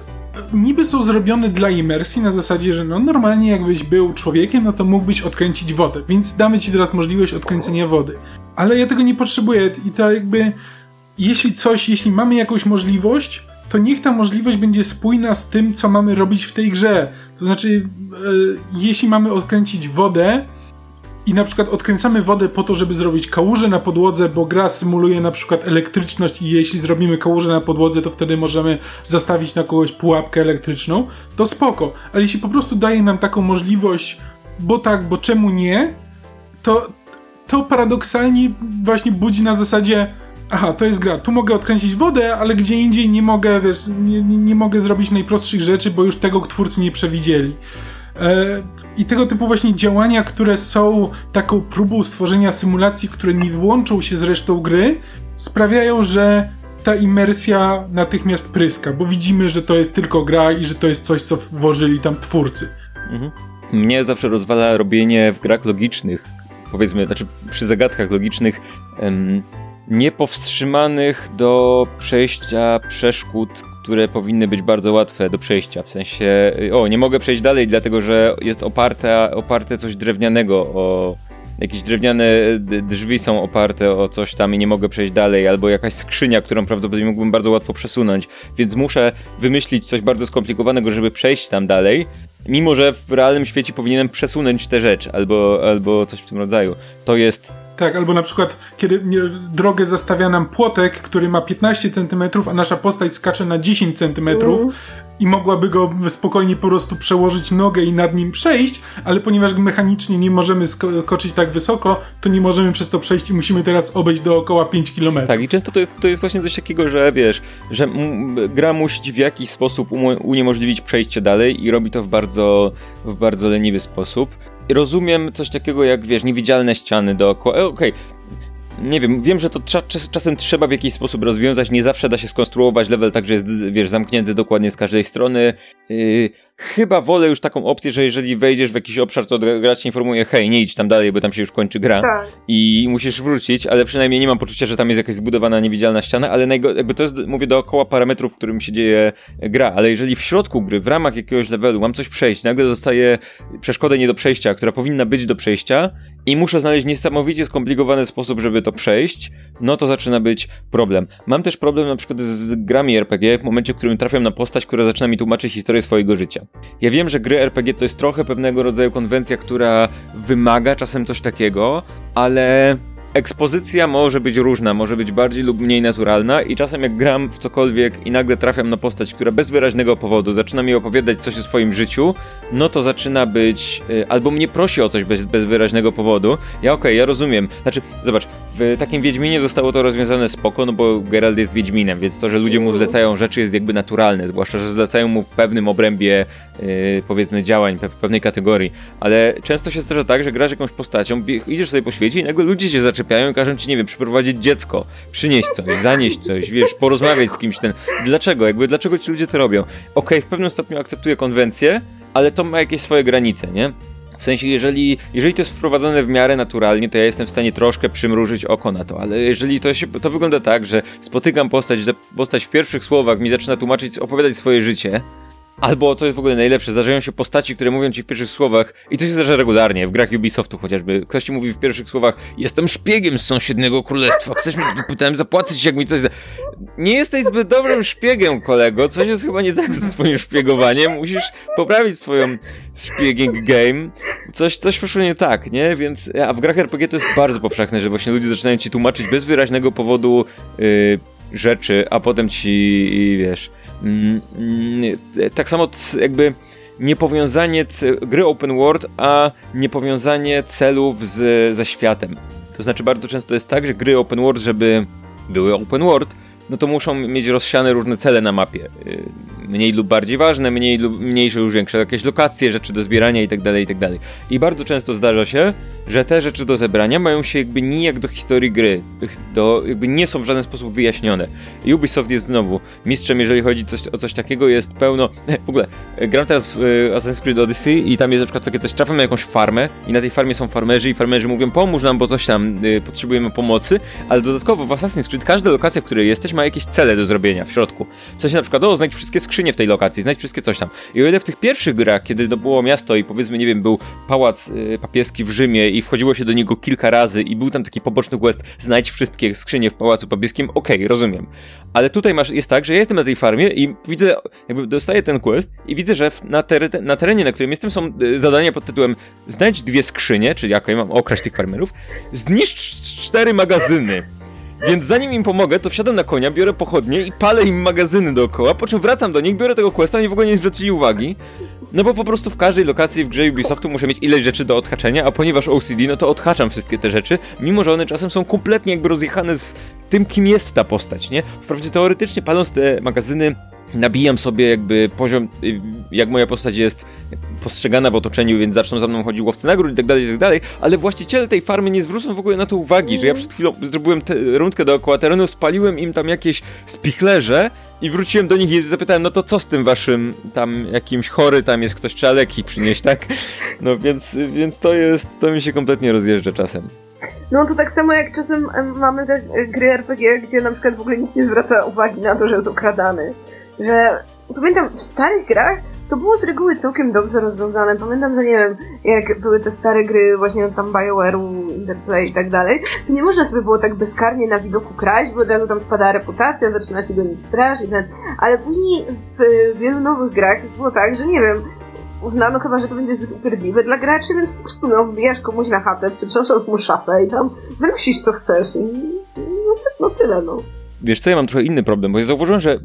niby są zrobione dla imersji na zasadzie, że no normalnie jakbyś był człowiekiem, no to mógłbyś odkręcić wodę, więc damy ci teraz możliwość odkręcenia wody. Ale ja tego nie potrzebuję i to jakby jeśli coś, jeśli mamy jakąś możliwość, to niech ta możliwość będzie spójna z tym, co mamy robić w tej grze. To znaczy, e, jeśli mamy odkręcić wodę, i na przykład odkręcamy wodę po to, żeby zrobić kałużę na podłodze, bo gra symuluje na przykład elektryczność i jeśli zrobimy kałużę na podłodze, to wtedy możemy zastawić na kogoś pułapkę elektryczną, to spoko. Ale jeśli po prostu daje nam taką możliwość, bo tak, bo czemu nie, to, to paradoksalnie właśnie budzi na zasadzie aha, to jest gra, tu mogę odkręcić wodę, ale gdzie indziej nie mogę, wiesz, nie, nie, mogę zrobić najprostszych rzeczy, bo już tego twórcy nie przewidzieli. E, I tego typu właśnie działania, które są taką próbą stworzenia symulacji, które nie wyłączą się z resztą gry, sprawiają, że ta imersja natychmiast pryska, bo widzimy, że to jest tylko gra i że to jest coś, co włożyli tam twórcy. Mhm. Mnie zawsze rozwala robienie w grach logicznych, powiedzmy, znaczy przy zagadkach logicznych, em, niepowstrzymanych do przejścia przeszkód, które powinny być bardzo łatwe do przejścia. W sensie, o, nie mogę przejść dalej, dlatego że jest oparte, oparte coś drewnianego o. Jakieś drewniane drzwi są oparte o coś tam i nie mogę przejść dalej, albo jakaś skrzynia, którą prawdopodobnie mógłbym bardzo łatwo przesunąć, więc muszę wymyślić coś bardzo skomplikowanego, żeby przejść tam dalej, mimo że w realnym świecie powinienem przesunąć tę rzecz, albo, albo coś w tym rodzaju. To jest tak, albo na przykład, kiedy drogę zastawia nam płotek, który ma 15 cm, a nasza postać skacze na 10 cm mm. i mogłaby go spokojnie po prostu przełożyć nogę i nad nim przejść, ale ponieważ mechanicznie nie możemy skoczyć tak wysoko, to nie możemy przez to przejść i musimy teraz obejść dookoła 5 km. Tak, i często to jest, to jest właśnie coś takiego, że wiesz, że gra musi w jakiś sposób uniemożliwić przejście dalej i robi to w bardzo, w bardzo leniwy sposób rozumiem coś takiego jak, wiesz, niewidzialne ściany dookoła. E, okej, okay nie wiem, wiem, że to czasem trzeba w jakiś sposób rozwiązać, nie zawsze da się skonstruować level tak, że jest, wiesz, zamknięty dokładnie z każdej strony. Yy, chyba wolę już taką opcję, że jeżeli wejdziesz w jakiś obszar, to gracz informuje, hej, nie idź tam dalej, bo tam się już kończy gra tak. i musisz wrócić, ale przynajmniej nie mam poczucia, że tam jest jakaś zbudowana niewidzialna ściana, ale najgo- jakby to jest, mówię, dookoła parametrów, w którym się dzieje gra, ale jeżeli w środku gry, w ramach jakiegoś levelu mam coś przejść, nagle zostaje przeszkodę nie do przejścia, która powinna być do przejścia i muszę znaleźć niesamowicie skomplikowany sposób, żeby to przejść, no to zaczyna być problem. Mam też problem na przykład z grami RPG w momencie, w którym trafiam na postać, która zaczyna mi tłumaczyć historię swojego życia. Ja wiem, że gry RPG to jest trochę pewnego rodzaju konwencja, która wymaga czasem coś takiego, ale ekspozycja może być różna, może być bardziej lub mniej naturalna i czasem jak gram w cokolwiek i nagle trafiam na postać, która bez wyraźnego powodu zaczyna mi opowiadać coś o swoim życiu, no to zaczyna być, y, albo mnie prosi o coś bez, bez wyraźnego powodu. Ja okej, okay, ja rozumiem. Znaczy, zobacz, w takim Wiedźminie zostało to rozwiązane spoko, no bo Geralt jest Wiedźminem, więc to, że ludzie mu zlecają rzeczy jest jakby naturalne, zwłaszcza, że zlecają mu w pewnym obrębie, yy, powiedzmy, działań, w pewnej kategorii. Ale często się zdarza tak, że grasz jakąś postacią, idziesz sobie po świecie i nagle ludzie cię zaczepiają i każą ci, nie wiem, przyprowadzić dziecko, przynieść coś, zanieść coś, wiesz, porozmawiać z kimś ten. Dlaczego? Jakby, dlaczego ci ludzie to robią? Okej, okay, w pewnym stopniu akceptuję konwencję, ale to ma jakieś swoje granice, nie? W sensie, jeżeli, jeżeli to jest wprowadzone w miarę naturalnie, to ja jestem w stanie troszkę przymrużyć oko na to, ale jeżeli to, się, to wygląda tak, że spotykam postać, postać w pierwszych słowach mi zaczyna tłumaczyć, opowiadać swoje życie, Albo, to jest w ogóle najlepsze, zdarzają się postaci, które mówią ci w pierwszych słowach, i to się zdarza regularnie, w grach Ubisoftu chociażby. Ktoś ci mówi w pierwszych słowach, jestem szpiegiem z sąsiedniego królestwa, chcesz mi, pytałem zapłacić, jak mi coś za... Nie jesteś zbyt dobrym szpiegiem, kolego, coś jest chyba nie tak ze swoim szpiegowaniem, musisz poprawić swoją szpieging game, coś, coś poszło nie tak, nie? Więc, a w grach RPG to jest bardzo powszechne, że właśnie ludzie zaczynają ci tłumaczyć bez wyraźnego powodu yy, rzeczy, a potem ci, wiesz tak samo jakby niepowiązanie gry open world, a niepowiązanie celów z, ze światem. To znaczy bardzo często jest tak, że gry open world, żeby były open world, no to muszą mieć rozsiane różne cele na mapie. Y, mniej lub bardziej ważne, mniej lub mniejsze już większe, jakieś lokacje, rzeczy do zbierania itd., tak itd. Tak I bardzo często zdarza się, że te rzeczy do zebrania mają się jakby nijak do historii gry, do, jakby nie są w żaden sposób wyjaśnione. Ubisoft jest znowu mistrzem, jeżeli chodzi coś, o coś takiego, jest pełno... W ogóle, gram teraz w y, Assassin's Creed Odyssey i tam jest na przykład takie coś, trafiam na jakąś farmę i na tej farmie są farmerzy i farmerzy mówią, pomóż nam, bo coś tam, y, potrzebujemy pomocy, ale dodatkowo w Assassin's Creed każda lokacja, w której jesteś, ma jakieś cele do zrobienia w środku. W sensie na przykład, o, znajdź wszystkie skrzynie w tej lokacji, znajdź wszystkie coś tam. I o ile w tych pierwszych grach, kiedy to było miasto i powiedzmy, nie wiem, był pałac y, papieski w Rzymie i wchodziło się do niego kilka razy i był tam taki poboczny quest, znajdź wszystkie skrzynie w pałacu papieskim, okej, okay, rozumiem. Ale tutaj masz, jest tak, że ja jestem na tej farmie i widzę, jakby dostaję ten quest i widzę, że na, ter na terenie, na którym jestem, są y, zadania pod tytułem znajdź dwie skrzynie, czyli jako ja mam okraść tych farmerów, zniszcz cztery magazyny. Więc zanim im pomogę, to wsiadam na konia, biorę pochodnie i palę im magazyny dookoła, po czym wracam do nich, biorę tego questa i w ogóle nie zwrócili uwagi. No bo po prostu w każdej lokacji w grze Ubisoftu muszę mieć ileś rzeczy do odhaczenia, a ponieważ OCD, no to odhaczam wszystkie te rzeczy, mimo że one czasem są kompletnie jakby rozjechane z tym, kim jest ta postać, nie? Wprawdzie teoretycznie paląc te magazyny nabijam sobie jakby poziom, y, jak moja postać jest postrzegana w otoczeniu, więc zaczną za mną chodzić łowcy nagród i tak dalej, i tak dalej, ale właściciele tej farmy nie zwrócą w ogóle na to uwagi, że ja przed chwilą zrobiłem te, rundkę dookoła terenu, spaliłem im tam jakieś spichlerze i wróciłem do nich i zapytałem, no to co z tym waszym tam jakimś chory, tam jest ktoś trzeba leki przynieść, tak? No więc, więc to jest, to mi się kompletnie rozjeżdża czasem. No to tak samo jak czasem mamy te gry RPG, gdzie na przykład w ogóle nikt nie zwraca uwagi na to, że jest okradany że pamiętam w starych grach to było z reguły całkiem dobrze rozwiązane. Pamiętam, że nie wiem, jak były te stare gry właśnie tam BioWare'u, Interplay i tak dalej, to nie można sobie było tak bezkarnie na widoku kraść, bo od razu tam spada reputacja, zaczyna ci gonić straż i ten... Ale później w wielu nowych grach było tak, że nie wiem, uznano chyba, że to będzie zbyt upierdliwe dla graczy, więc po prostu no, wbijasz komuś na chatę, przytrząszasz mu szafę i tam wynosisz co chcesz i no, no tyle no. Wiesz co, ja mam trochę inny problem, bo ja zauważyłem, że e,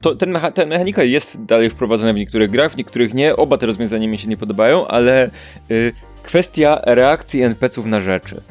to, ten mecha ta mechanika jest dalej wprowadzona w niektórych grach, w niektórych nie. Oba te rozwiązania mi się nie podobają, ale y, kwestia reakcji NPC-ów na rzeczy.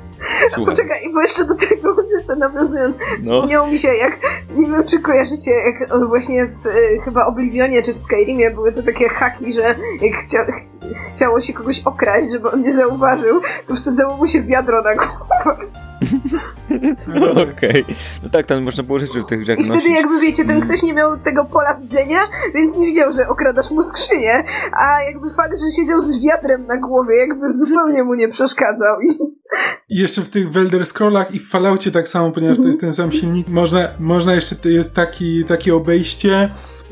Słuchaj. Poczekaj, bo jeszcze do tego, jeszcze nawiązując, no. wspomniało mi się, jak, nie wiem czy kojarzycie, jak właśnie w y, chyba Oblivionie czy w Skyrimie były to takie haki, że jak chcia, ch chciało się kogoś okraść, żeby on nie zauważył, to wsadzało mu się wiadro na głowę. Okej. Okay. No tak, tam można było rzeczy w tych grach I wtedy jakby wiecie, ten ktoś nie miał tego pola widzenia, więc nie widział, że okradasz mu skrzynię, a jakby fakt, że siedział z wiatrem na głowie, jakby zupełnie mu nie przeszkadzał. I jeszcze w tych Welder Scrollach i w Falloutie tak samo, ponieważ to jest ten sam silnik, można, można jeszcze, jest taki, takie obejście,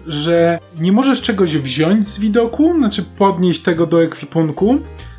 że nie możesz czegoś wziąć z widoku, znaczy podnieść tego do ekwipunku,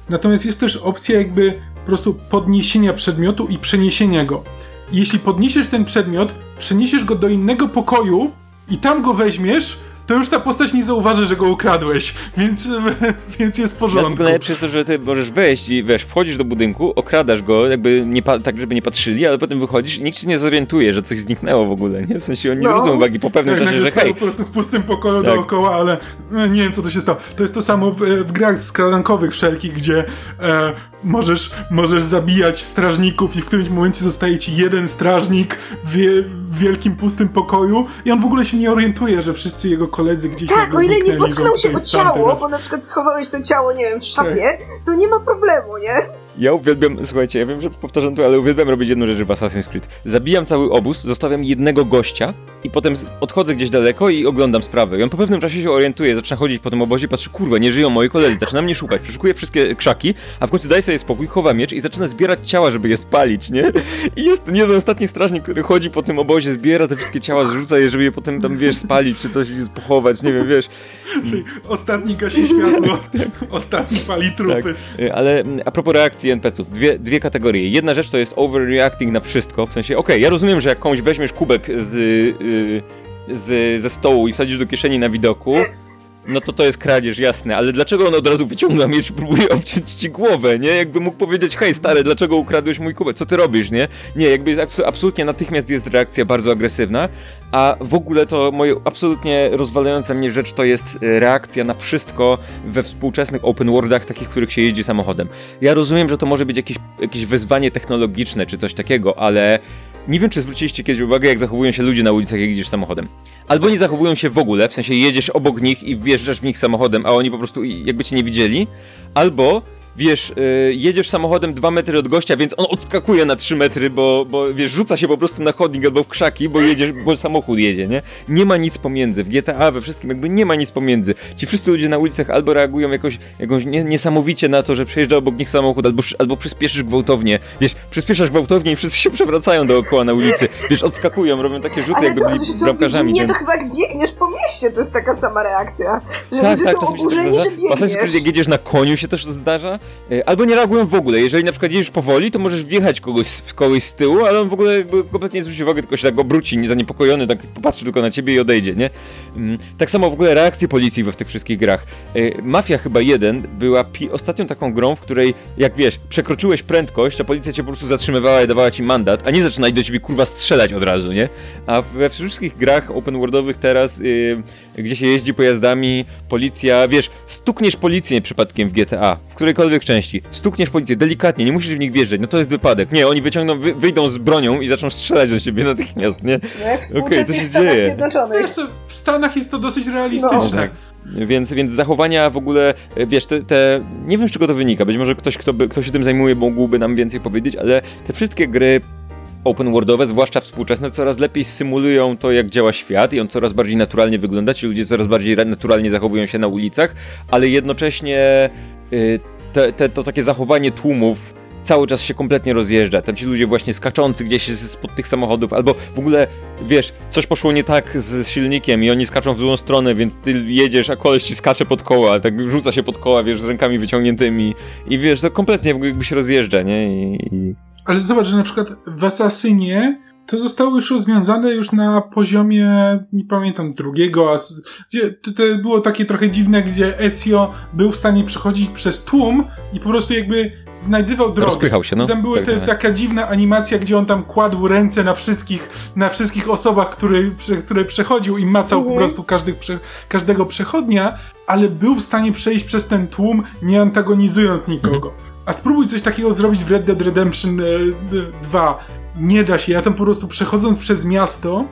natomiast jest też opcja jakby po prostu podniesienia przedmiotu i przeniesienia go. Jeśli podniesiesz ten przedmiot, przeniesiesz go do innego pokoju i tam go weźmiesz, to już ta postać nie zauważy, że go ukradłeś, więc, więc jest w porządku. najlepsze jest to, że ty możesz wejść i wiesz, wchodzisz do budynku, okradasz go, jakby nie tak, żeby nie patrzyli, ale potem wychodzisz i nikt się nie zorientuje, że coś zniknęło w ogóle, nie? W sensie oni no. nie zwrócą uwagi po pewnym czasie, że hej. po prostu w pustym pokoju tak. dookoła, ale no, nie wiem, co to się stało. To jest to samo w, w grach skradankowych wszelkich, gdzie e, możesz, możesz zabijać strażników i w którymś momencie zostaje ci jeden strażnik w, w wielkim pustym pokoju i on w ogóle się nie orientuje, że wszyscy jego koledzy gdzieś Tak, o ile nie potknął się o ciało, bo na przykład schowałeś to ciało, nie wiem, w szafie, tak. to nie ma problemu, nie? Ja uwielbiam, słuchajcie, ja wiem, że powtarzam to, ale uwielbiam robić jedną rzecz w Assassin's Creed. Zabijam cały obóz, zostawiam jednego gościa i potem odchodzę gdzieś daleko i oglądam sprawę. I on po pewnym czasie się orientuje, zaczyna chodzić po tym obozie, patrzy, kurwa, nie żyją moi koledzy, zaczyna mnie szukać, przeszukuje wszystkie krzaki, a w końcu daje sobie spokój, chowa miecz i zaczyna zbierać ciała, żeby je spalić, nie? I jest ten jeden ostatni strażnik, który chodzi po tym obozie, zbiera te wszystkie ciała, zrzuca je, żeby je potem tam, wiesz, spalić, czy coś pochować, nie wiem, wiesz. Ostatni gasi światło, ostatni pali trupy. Tak. Ale a propos reakcji NPC-ów, dwie, dwie kategorie. Jedna rzecz to jest overreacting na wszystko, w sensie, okej, okay, ja rozumiem, że jak komuś weźmiesz kubek z, yy, z, ze stołu i wsadzisz do kieszeni na widoku, no to to jest kradzież, jasne, ale dlaczego on od razu wyciąga miecz i próbuje obciąć ci głowę, nie? Jakby mógł powiedzieć, hej stary, dlaczego ukradłeś mój kubek, co ty robisz, nie? Nie, jakby jest, absolutnie natychmiast jest reakcja bardzo agresywna, a w ogóle to moje absolutnie rozwalająca mnie rzecz to jest e, reakcja na wszystko we współczesnych open worldach, takich, w których się jeździ samochodem. Ja rozumiem, że to może być jakieś, jakieś wyzwanie technologiczne czy coś takiego, ale nie wiem, czy zwróciliście kiedyś uwagę, jak zachowują się ludzie na ulicach, jak jedziesz samochodem. Albo nie zachowują się w ogóle, w sensie jedziesz obok nich i wjeżdżasz w nich samochodem, a oni po prostu jakby cię nie widzieli, albo wiesz, y, jedziesz samochodem dwa metry od gościa, więc on odskakuje na trzy metry, bo, bo wiesz, rzuca się po prostu na chodnik albo w krzaki, bo jedziesz, bo samochód jedzie, nie? Nie ma nic pomiędzy. W GTA, we wszystkim jakby nie ma nic pomiędzy. Ci wszyscy ludzie na ulicach albo reagują jakoś, jakoś nie, niesamowicie na to, że przejeżdża obok nich samochód, albo, albo przyspieszysz gwałtownie. Wiesz, przyspieszasz gwałtownie i wszyscy się przewracają dookoła na ulicy. Wiesz, odskakują, robią takie rzuty, Ale jakby to, byli co, bramkarzami. Nie, to chyba jak biegniesz po mieście, to jest taka sama reakcja. Że Tak, ludzie tak, są tak oburzeni, zdarza. że W Assassin's Creed biegniesz. jak jedziesz na koniu się też to zdarza, albo nie reagują w ogóle. Jeżeli na przykład jedziesz powoli, to możesz wjechać kogoś, w kogoś z tyłu, ale on w ogóle kompletnie nie zwróci uwagi, tylko się tak obróci, nie zaniepokojony, tak popatrzy tylko na ciebie i odejdzie, nie? Mm, Tak samo w ogóle reakcje policji we w tych wszystkich grach. E, Mafia chyba 1 była ostatnią taką grą, w której, jak wiesz, przekroczyłeś prędkość, a policja cię po prostu zatrzymywała i dawała ci mandat, a nie zaczynali do ciebie kurwa strzelać od razu, nie? A we wszystkich grach open worldowych teraz, y, gdzie się jeździ pojazdami, policja, wiesz, stukniesz policję przypadkiem w GTA, w którejkolwiek części, stukniesz policję delikatnie, nie musisz w nich wjeżdżać, no to jest wypadek. Nie, oni wyciągną, wy, wyjdą z bronią i zaczną strzelać do ciebie natychmiast, nie? No Okej, co się dzieje? Wiesz co, w Stanach jest to dosyć realistyczne. Tak. Więc, więc zachowania w ogóle, wiesz, te, te, nie wiem z czego to wynika, być może ktoś, kto, by, kto się tym zajmuje, mógłby nam więcej powiedzieć, ale te wszystkie gry open worldowe, zwłaszcza współczesne, coraz lepiej symulują to, jak działa świat i on coraz bardziej naturalnie wygląda, ci ludzie coraz bardziej ra- naturalnie zachowują się na ulicach, ale jednocześnie y, te, te, to takie zachowanie tłumów cały czas się kompletnie rozjeżdża. Tam ci ludzie właśnie skaczący gdzieś spod tych samochodów, albo w ogóle, wiesz, coś poszło nie tak z silnikiem i oni skaczą w złą stronę, więc ty jedziesz, a koleś ci skacze pod koła, tak rzuca się pod koła, wiesz, z rękami wyciągniętymi i wiesz, to kompletnie jakby się rozjeżdża, nie? I, i... Ale zobacz, że na przykład w Asasynie to zostało już rozwiązane już na poziomie, nie pamiętam, drugiego, gdzie to, to było takie trochę dziwne, gdzie Ezio był w stanie przechodzić przez tłum i po prostu jakby znajdywał drogę. Rozpychał się, no. I tam były Tak, te, tak. taka dziwna animacja, gdzie on tam kładł ręce na wszystkich, na wszystkich osobach, który, prze, które przechodził i macał po Mhm. prostu każdych, prze, każdego przechodnia, ale był w stanie przejść przez ten tłum, nie antagonizując nikogo. A spróbuj coś takiego zrobić w Red Dead Redemption e, d- 2. Nie da się. Ja tam po prostu przechodząc przez miasto,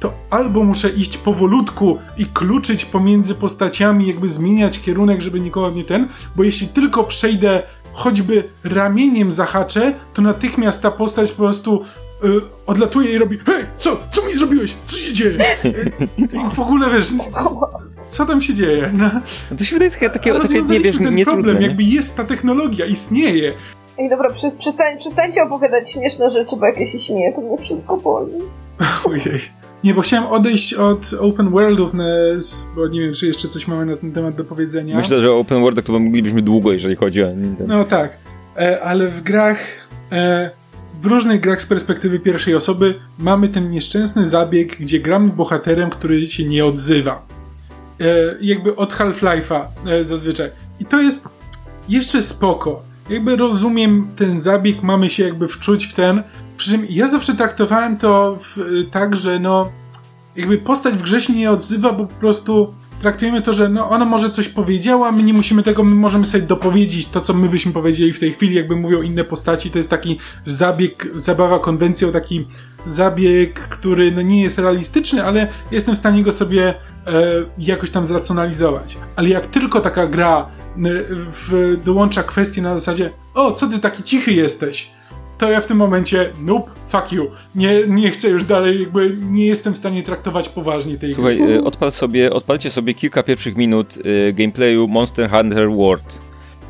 to albo muszę iść powolutku i kluczyć pomiędzy postaciami, jakby zmieniać kierunek, żeby nikogo nie ten, bo jeśli tylko przejdę choćby ramieniem zahaczę, to natychmiast ta postać po prostu y, odlatuje i robi hej, co? Co mi zrobiłeś? Co się dzieje? Y, I w ogóle wiesz, co tam się dzieje? No, No to się wydaje takie, takie, takie nie wiesz, ten nie problem, trudne, nie? jakby jest ta technologia, istnieje. Ej, dobra, przy, przestań, przestańcie opowiadać śmieszne rzeczy, bo jak ja się śmieję, to mnie wszystko boli. Ojej. Nie, bo chciałem odejść od open worldów, bo nie wiem, czy jeszcze coś mamy na ten temat do powiedzenia. Myślę, że o open worldach to moglibyśmy długo, jeżeli chodzi o ten... No tak, e, ale w grach, e, w różnych grach z perspektywy pierwszej osoby mamy ten nieszczęsny zabieg, gdzie gramy bohaterem, który się nie odzywa. E, jakby od Half-Life'a e, zazwyczaj. I to jest jeszcze spoko. Jakby rozumiem ten zabieg, mamy się jakby wczuć w ten. Przy czym ja zawsze traktowałem to w, tak, że no jakby postać w grze się nie odzywa, bo po prostu traktujemy to, że no ona może coś powiedziała, my nie musimy tego, my możemy sobie dopowiedzieć to, co my byśmy powiedzieli w tej chwili, jakby mówią inne postaci, to jest taki zabieg, zabawa konwencją, taki zabieg, który no nie jest realistyczny, ale jestem w stanie go sobie e, jakoś tam zracjonalizować. Ale jak tylko taka gra e, w, dołącza kwestię na zasadzie o, co ty taki cichy jesteś? To ja w tym momencie, nope, fuck you. Nie, nie chcę już dalej, jakby nie jestem w stanie traktować poważnie tej gry. Słuchaj, y, odpal sobie, odpalcie sobie kilka pierwszych minut y, gameplayu Monster Hunter World.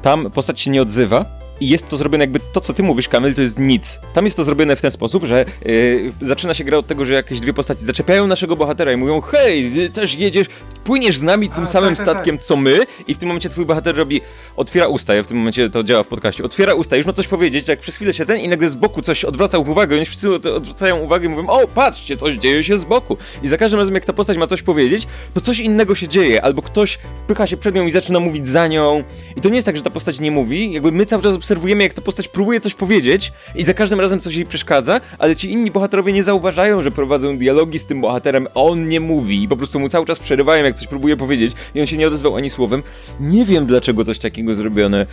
Tam postać się nie odzywa i jest to zrobione jakby to, co ty mówisz, Kamil, to jest nic. Tam jest to zrobione w ten sposób, że y, zaczyna się gra od tego, że jakieś dwie postaci zaczepiają naszego bohatera i mówią hej, ty też jedziesz, płyniesz z nami tym A, samym tak, tak, statkiem, co my i w tym momencie twój bohater robi, otwiera usta, ja w tym momencie to działa w podcaście, otwiera usta, już ma coś powiedzieć, jak przez chwilę się ten i nagle z boku coś odwraca uwagę, oni wszyscy od- odwracają uwagę i mówią, o patrzcie, coś dzieje się z boku. I za każdym razem jak ta postać ma coś powiedzieć, to coś innego się dzieje, albo ktoś wpycha się przed nią i zaczyna mówić za nią. I to nie jest tak, że ta postać nie mówi, jakby my cały czas obserwujemy, jak ta postać próbuje coś powiedzieć i za każdym razem coś jej przeszkadza, ale ci inni bohaterowie nie zauważają, że prowadzą dialogi z tym bohaterem, a on nie mówi i po prostu mu cały czas przerywają, jak coś próbuje powiedzieć i on się nie odezwał ani słowem. Nie wiem, dlaczego coś takiego zrobione,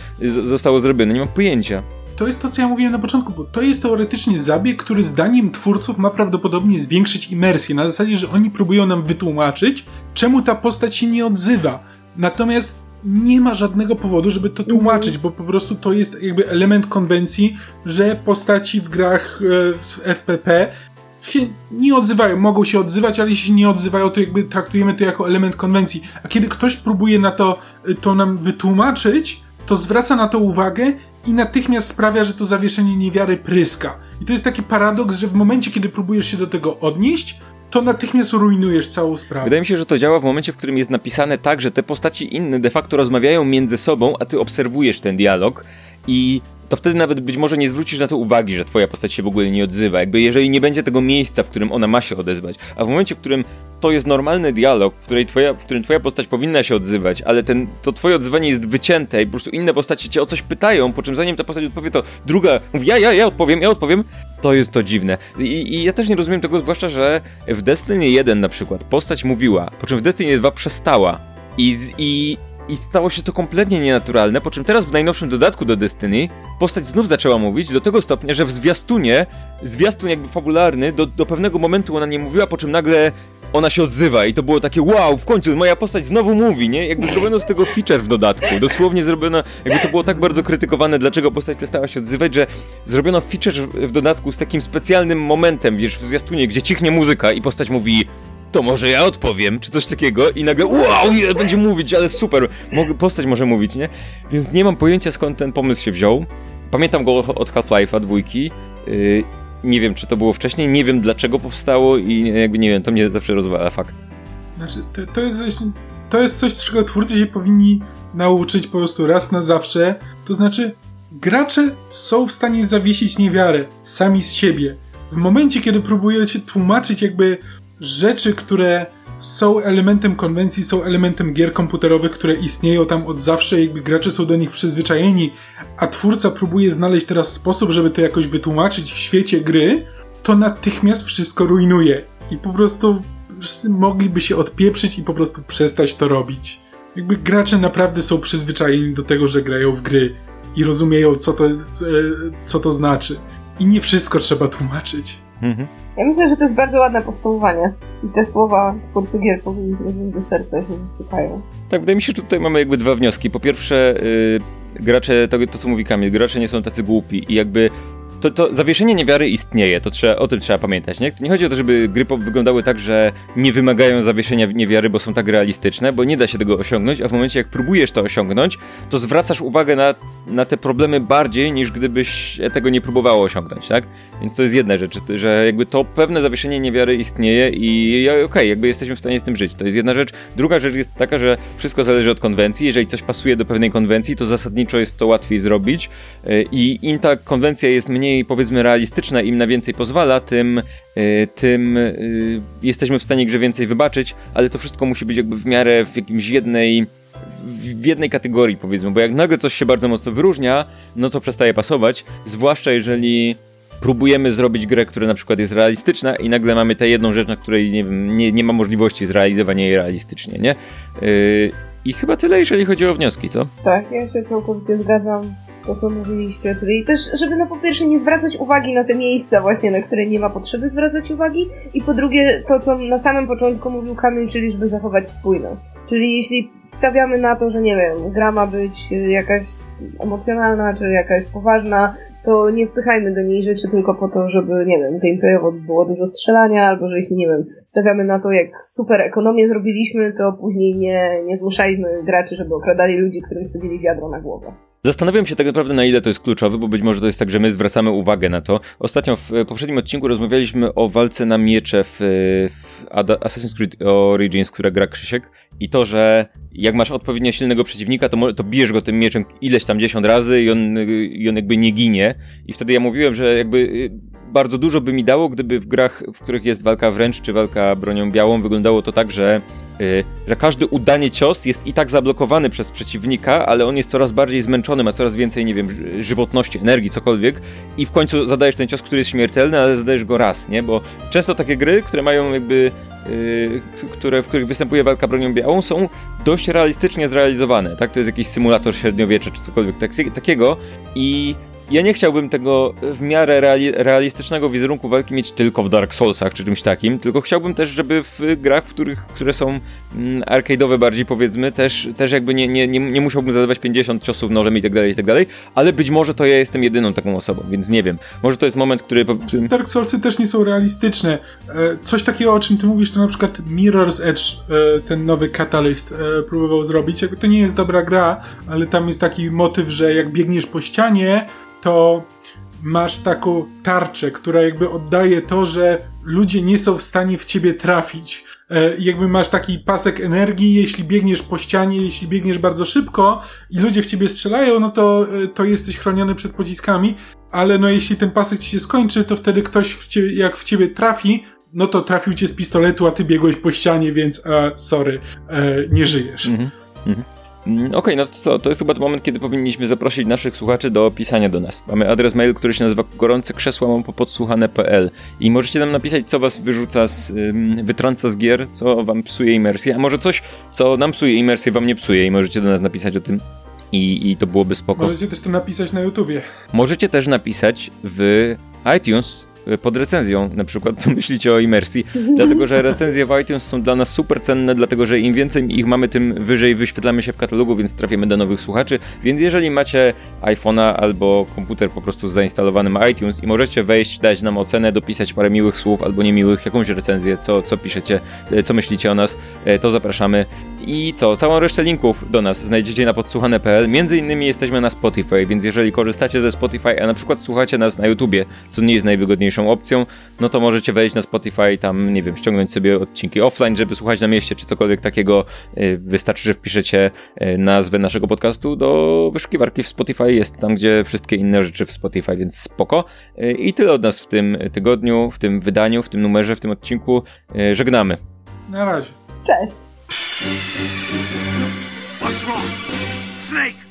zostało zrobione, nie mam pojęcia. To jest to, co ja mówiłem na początku, bo to jest teoretycznie zabieg, który zdaniem twórców ma prawdopodobnie zwiększyć imersję, na zasadzie, że oni próbują nam wytłumaczyć, czemu ta postać się nie odzywa. Natomiast nie ma żadnego powodu, żeby to tłumaczyć, bo po prostu to jest jakby element konwencji, że postaci w grach e, w FPP się nie odzywają, mogą się odzywać, ale jeśli nie odzywają, to jakby traktujemy to jako element konwencji. A kiedy ktoś próbuje na to, e, to nam wytłumaczyć, to zwraca na to uwagę i natychmiast sprawia, że to zawieszenie niewiary pryska. I to jest taki paradoks, że w momencie, kiedy próbujesz się do tego odnieść, to natychmiast rujnujesz całą sprawę. Wydaje mi się, że to działa w momencie, w którym jest napisane tak, że te postaci inne de facto rozmawiają między sobą, a ty obserwujesz ten dialog i to wtedy nawet być może nie zwrócisz na to uwagi, że twoja postać się w ogóle nie odzywa. Jakby jeżeli nie będzie tego miejsca, w którym ona ma się odezwać. A w momencie, w którym to jest normalny dialog, w, której twoja, w którym twoja postać powinna się odzywać, ale ten, to twoje odzywanie jest wycięte i po prostu inne postacie cię o coś pytają, po czym zanim ta postać odpowie, to druga mówi ja, ja, ja odpowiem, ja odpowiem. To jest to dziwne. I, I, ja też nie rozumiem tego, zwłaszcza, że w Destiny 1 na przykład postać mówiła, po czym w Destiny 2 przestała. I, i i stało się to kompletnie nienaturalne, po czym teraz w najnowszym dodatku do Destiny postać znów zaczęła mówić do tego stopnia, że w zwiastunie, zwiastun jakby fabularny, do, do pewnego momentu ona nie mówiła, po czym nagle ona się odzywa i to było takie wow, w końcu moja postać znowu mówi, nie? Jakby zrobiono z tego feature w dodatku. Dosłownie zrobiono, jakby to było tak bardzo krytykowane, dlaczego postać przestała się odzywać, że zrobiono feature w dodatku z takim specjalnym momentem, wiesz, w zwiastunie, gdzie cichnie muzyka i postać mówi to może ja odpowiem, czy coś takiego i nagle wow, będzie mówić, ale super, postać może mówić, nie? Więc nie mam pojęcia skąd ten pomysł się wziął. Pamiętam go od Half-Life'a dwójki. Yy, nie wiem, czy to było wcześniej, nie wiem dlaczego powstało i jakby nie wiem, to mnie zawsze rozwala fakt. Znaczy, to, to jest to jest coś, czego twórcy się powinni nauczyć po prostu raz na zawsze. To znaczy, gracze są w stanie zawiesić niewiarę sami z siebie. W momencie, kiedy próbujecie tłumaczyć jakby rzeczy, które są elementem konwencji, są elementem gier komputerowych, które istnieją tam od zawsze, jakby gracze są do nich przyzwyczajeni, a twórca próbuje znaleźć teraz sposób, żeby to jakoś wytłumaczyć w świecie gry, to natychmiast wszystko rujnuje. I po prostu mogliby się odpieprzyć i po prostu przestać to robić. Jakby gracze naprawdę są przyzwyczajeni do tego, że grają w gry i rozumieją, co to, co to znaczy. I nie wszystko trzeba tłumaczyć. Mhm. Ja myślę, że to jest bardzo ładne podsumowanie. I te słowa twórcy gier powinni zrobić do serca się wysypają. Tak, wydaje mi się, że tutaj mamy jakby dwa wnioski. Po pierwsze, yy, gracze, to, to co mówi Kamil, gracze nie są tacy głupi i jakby to, to zawieszenie niewiary istnieje, to trzeba, o tym trzeba pamiętać. Nie? nie chodzi o to, żeby gry wyglądały tak, że nie wymagają zawieszenia niewiary, bo są tak realistyczne, bo nie da się tego osiągnąć, a w momencie jak próbujesz to osiągnąć, to zwracasz uwagę na, na te problemy bardziej niż gdybyś tego nie próbowało osiągnąć, tak? Więc to jest jedna rzecz, że jakby to pewne zawieszenie niewiary istnieje i okej, okay, jakby jesteśmy w stanie z tym żyć. To jest jedna rzecz. Druga rzecz jest taka, że wszystko zależy od konwencji. Jeżeli coś pasuje do pewnej konwencji, to zasadniczo jest to łatwiej zrobić y, i im ta konwencja jest mniej powiedzmy realistyczna, im na więcej pozwala, tym, y, tym y, jesteśmy w stanie grze więcej wybaczyć, ale to wszystko musi być jakby w miarę w jakimś jednej w jednej kategorii powiedzmy, bo jak nagle coś się bardzo mocno wyróżnia, no to przestaje pasować, zwłaszcza jeżeli próbujemy zrobić grę, która na przykład jest realistyczna i nagle mamy tę jedną rzecz, na której nie, wiem, nie, nie ma możliwości zrealizowania jej realistycznie, nie? Yy, I chyba tyle, jeżeli chodzi o wnioski, co? Tak, ja się całkowicie zgadzam to, co mówiliście, czyli też, żeby no po pierwsze nie zwracać uwagi na te miejsca właśnie, na które nie ma potrzeby zwracać uwagi i po drugie to, co na samym początku mówił Kamil, czyli żeby zachować spójność. Czyli jeśli stawiamy na to, że nie wiem, gra ma być jakaś emocjonalna, czy jakaś poważna, to nie wpychajmy do niej rzeczy tylko po to, żeby, nie wiem, gameplayowo było dużo strzelania, albo że jeśli, nie wiem, stawiamy na to, jak super ekonomię zrobiliśmy, to później nie, nie zmuszajmy graczy, żeby okradali ludzi, którym wsadzili wiadro na głowę. Zastanawiam się tak naprawdę na ile to jest kluczowe, bo być może to jest tak, że my zwracamy uwagę na to. Ostatnio w poprzednim odcinku rozmawialiśmy o walce na miecze w, w Assassin's Creed Origins, która gra Krzysiek i to, że jak masz odpowiednio silnego przeciwnika, to, to bijesz go tym mieczem ileś tam dziesiąt razy i on, i on jakby nie ginie. I wtedy ja mówiłem, że jakby y, bardzo dużo by mi dało, gdyby w grach, w których jest walka wręcz czy walka bronią białą, wyglądało to tak, że, yy, że każdy udany cios jest i tak zablokowany przez przeciwnika, ale on jest coraz bardziej zmęczony, ma coraz więcej, nie wiem, żywotności, energii, cokolwiek i w końcu zadajesz ten cios, który jest śmiertelny, ale zadajesz go raz, nie? Bo często takie gry, które mają jakby które, w których występuje walka bronią białą, są dość realistycznie zrealizowane, tak? To jest jakiś symulator średniowiecza czy cokolwiek tak, takiego i ja nie chciałbym tego w miarę reali realistycznego wizerunku walki mieć tylko w Dark Soulsach czy czymś takim, tylko chciałbym też, żeby w grach, w których, które są mm, arcade'owe bardziej powiedzmy, też, też jakby nie, nie, nie, nie musiałbym zadawać 50 ciosów nożem i tak dalej, i tak dalej, ale być może to ja jestem jedyną taką osobą, więc nie wiem. Może to jest moment, który... Dark Soulsy też nie są realistyczne. E, coś takiego, o czym ty mówisz, to na przykład Mirror's Edge, e, ten nowy Catalyst e, próbował zrobić. Jakby to nie jest dobra gra, ale tam jest taki motyw, że jak biegniesz po ścianie, to masz taką tarczę, która jakby oddaje to, że ludzie nie są w stanie w ciebie trafić. E, jakby masz taki pasek energii, jeśli biegniesz po ścianie, jeśli biegniesz bardzo szybko i ludzie w ciebie strzelają, no to, e, to jesteś chroniony przed pociskami, ale no jeśli ten pasek ci się skończy, to wtedy ktoś w ciebie, jak w ciebie trafi, no to trafił cię z pistoletu, a ty biegłeś po ścianie, więc e, sorry, e, nie żyjesz. Mhm. Mhm. Mm, okej, okay, no to co? To jest chyba ten moment, kiedy powinniśmy zaprosić naszych słuchaczy do pisania do nas. Mamy adres mail, który się nazywa gorące krzesła podsłuchane.pl i możecie nam napisać, co was wyrzuca z, wytrąca z gier, co wam psuje imersję, a może coś, co nam psuje imersję, wam nie psuje i możecie do nas napisać o tym. I, I to byłoby spoko. Możecie też to napisać na YouTubie. Możecie też napisać w iTunes pod recenzją, na przykład, co myślicie o imersji, dlatego że recenzje w iTunes są dla nas super cenne, dlatego że im więcej ich mamy, tym wyżej wyświetlamy się w katalogu, więc trafimy do nowych słuchaczy. Więc jeżeli macie iPhone'a albo komputer po prostu z zainstalowanym iTunes i możecie wejść, dać nam ocenę, dopisać parę miłych słów albo niemiłych, jakąś recenzję, co, co piszecie, y, co myślicie o nas, y, to zapraszamy. I co? Całą resztę linków do nas znajdziecie na podsłuchane.pl. Między innymi jesteśmy na Spotify, więc jeżeli korzystacie ze Spotify, a na przykład słuchacie nas na YouTubie, co nie jest najwygodniejszą opcją, no to możecie wejść na Spotify, tam, nie wiem, ściągnąć sobie odcinki offline, żeby słuchać na mieście, czy cokolwiek takiego. Y, wystarczy, że wpiszecie y, nazwę naszego podcastu do wyszukiwarki w Spotify. Jest tam, gdzie wszystkie inne rzeczy w Spotify, więc spoko. Y, I tyle od nas w tym tygodniu, w tym wydaniu, w tym numerze, w tym odcinku. Żegnamy. Na razie. Cześć. What's wrong? Snake!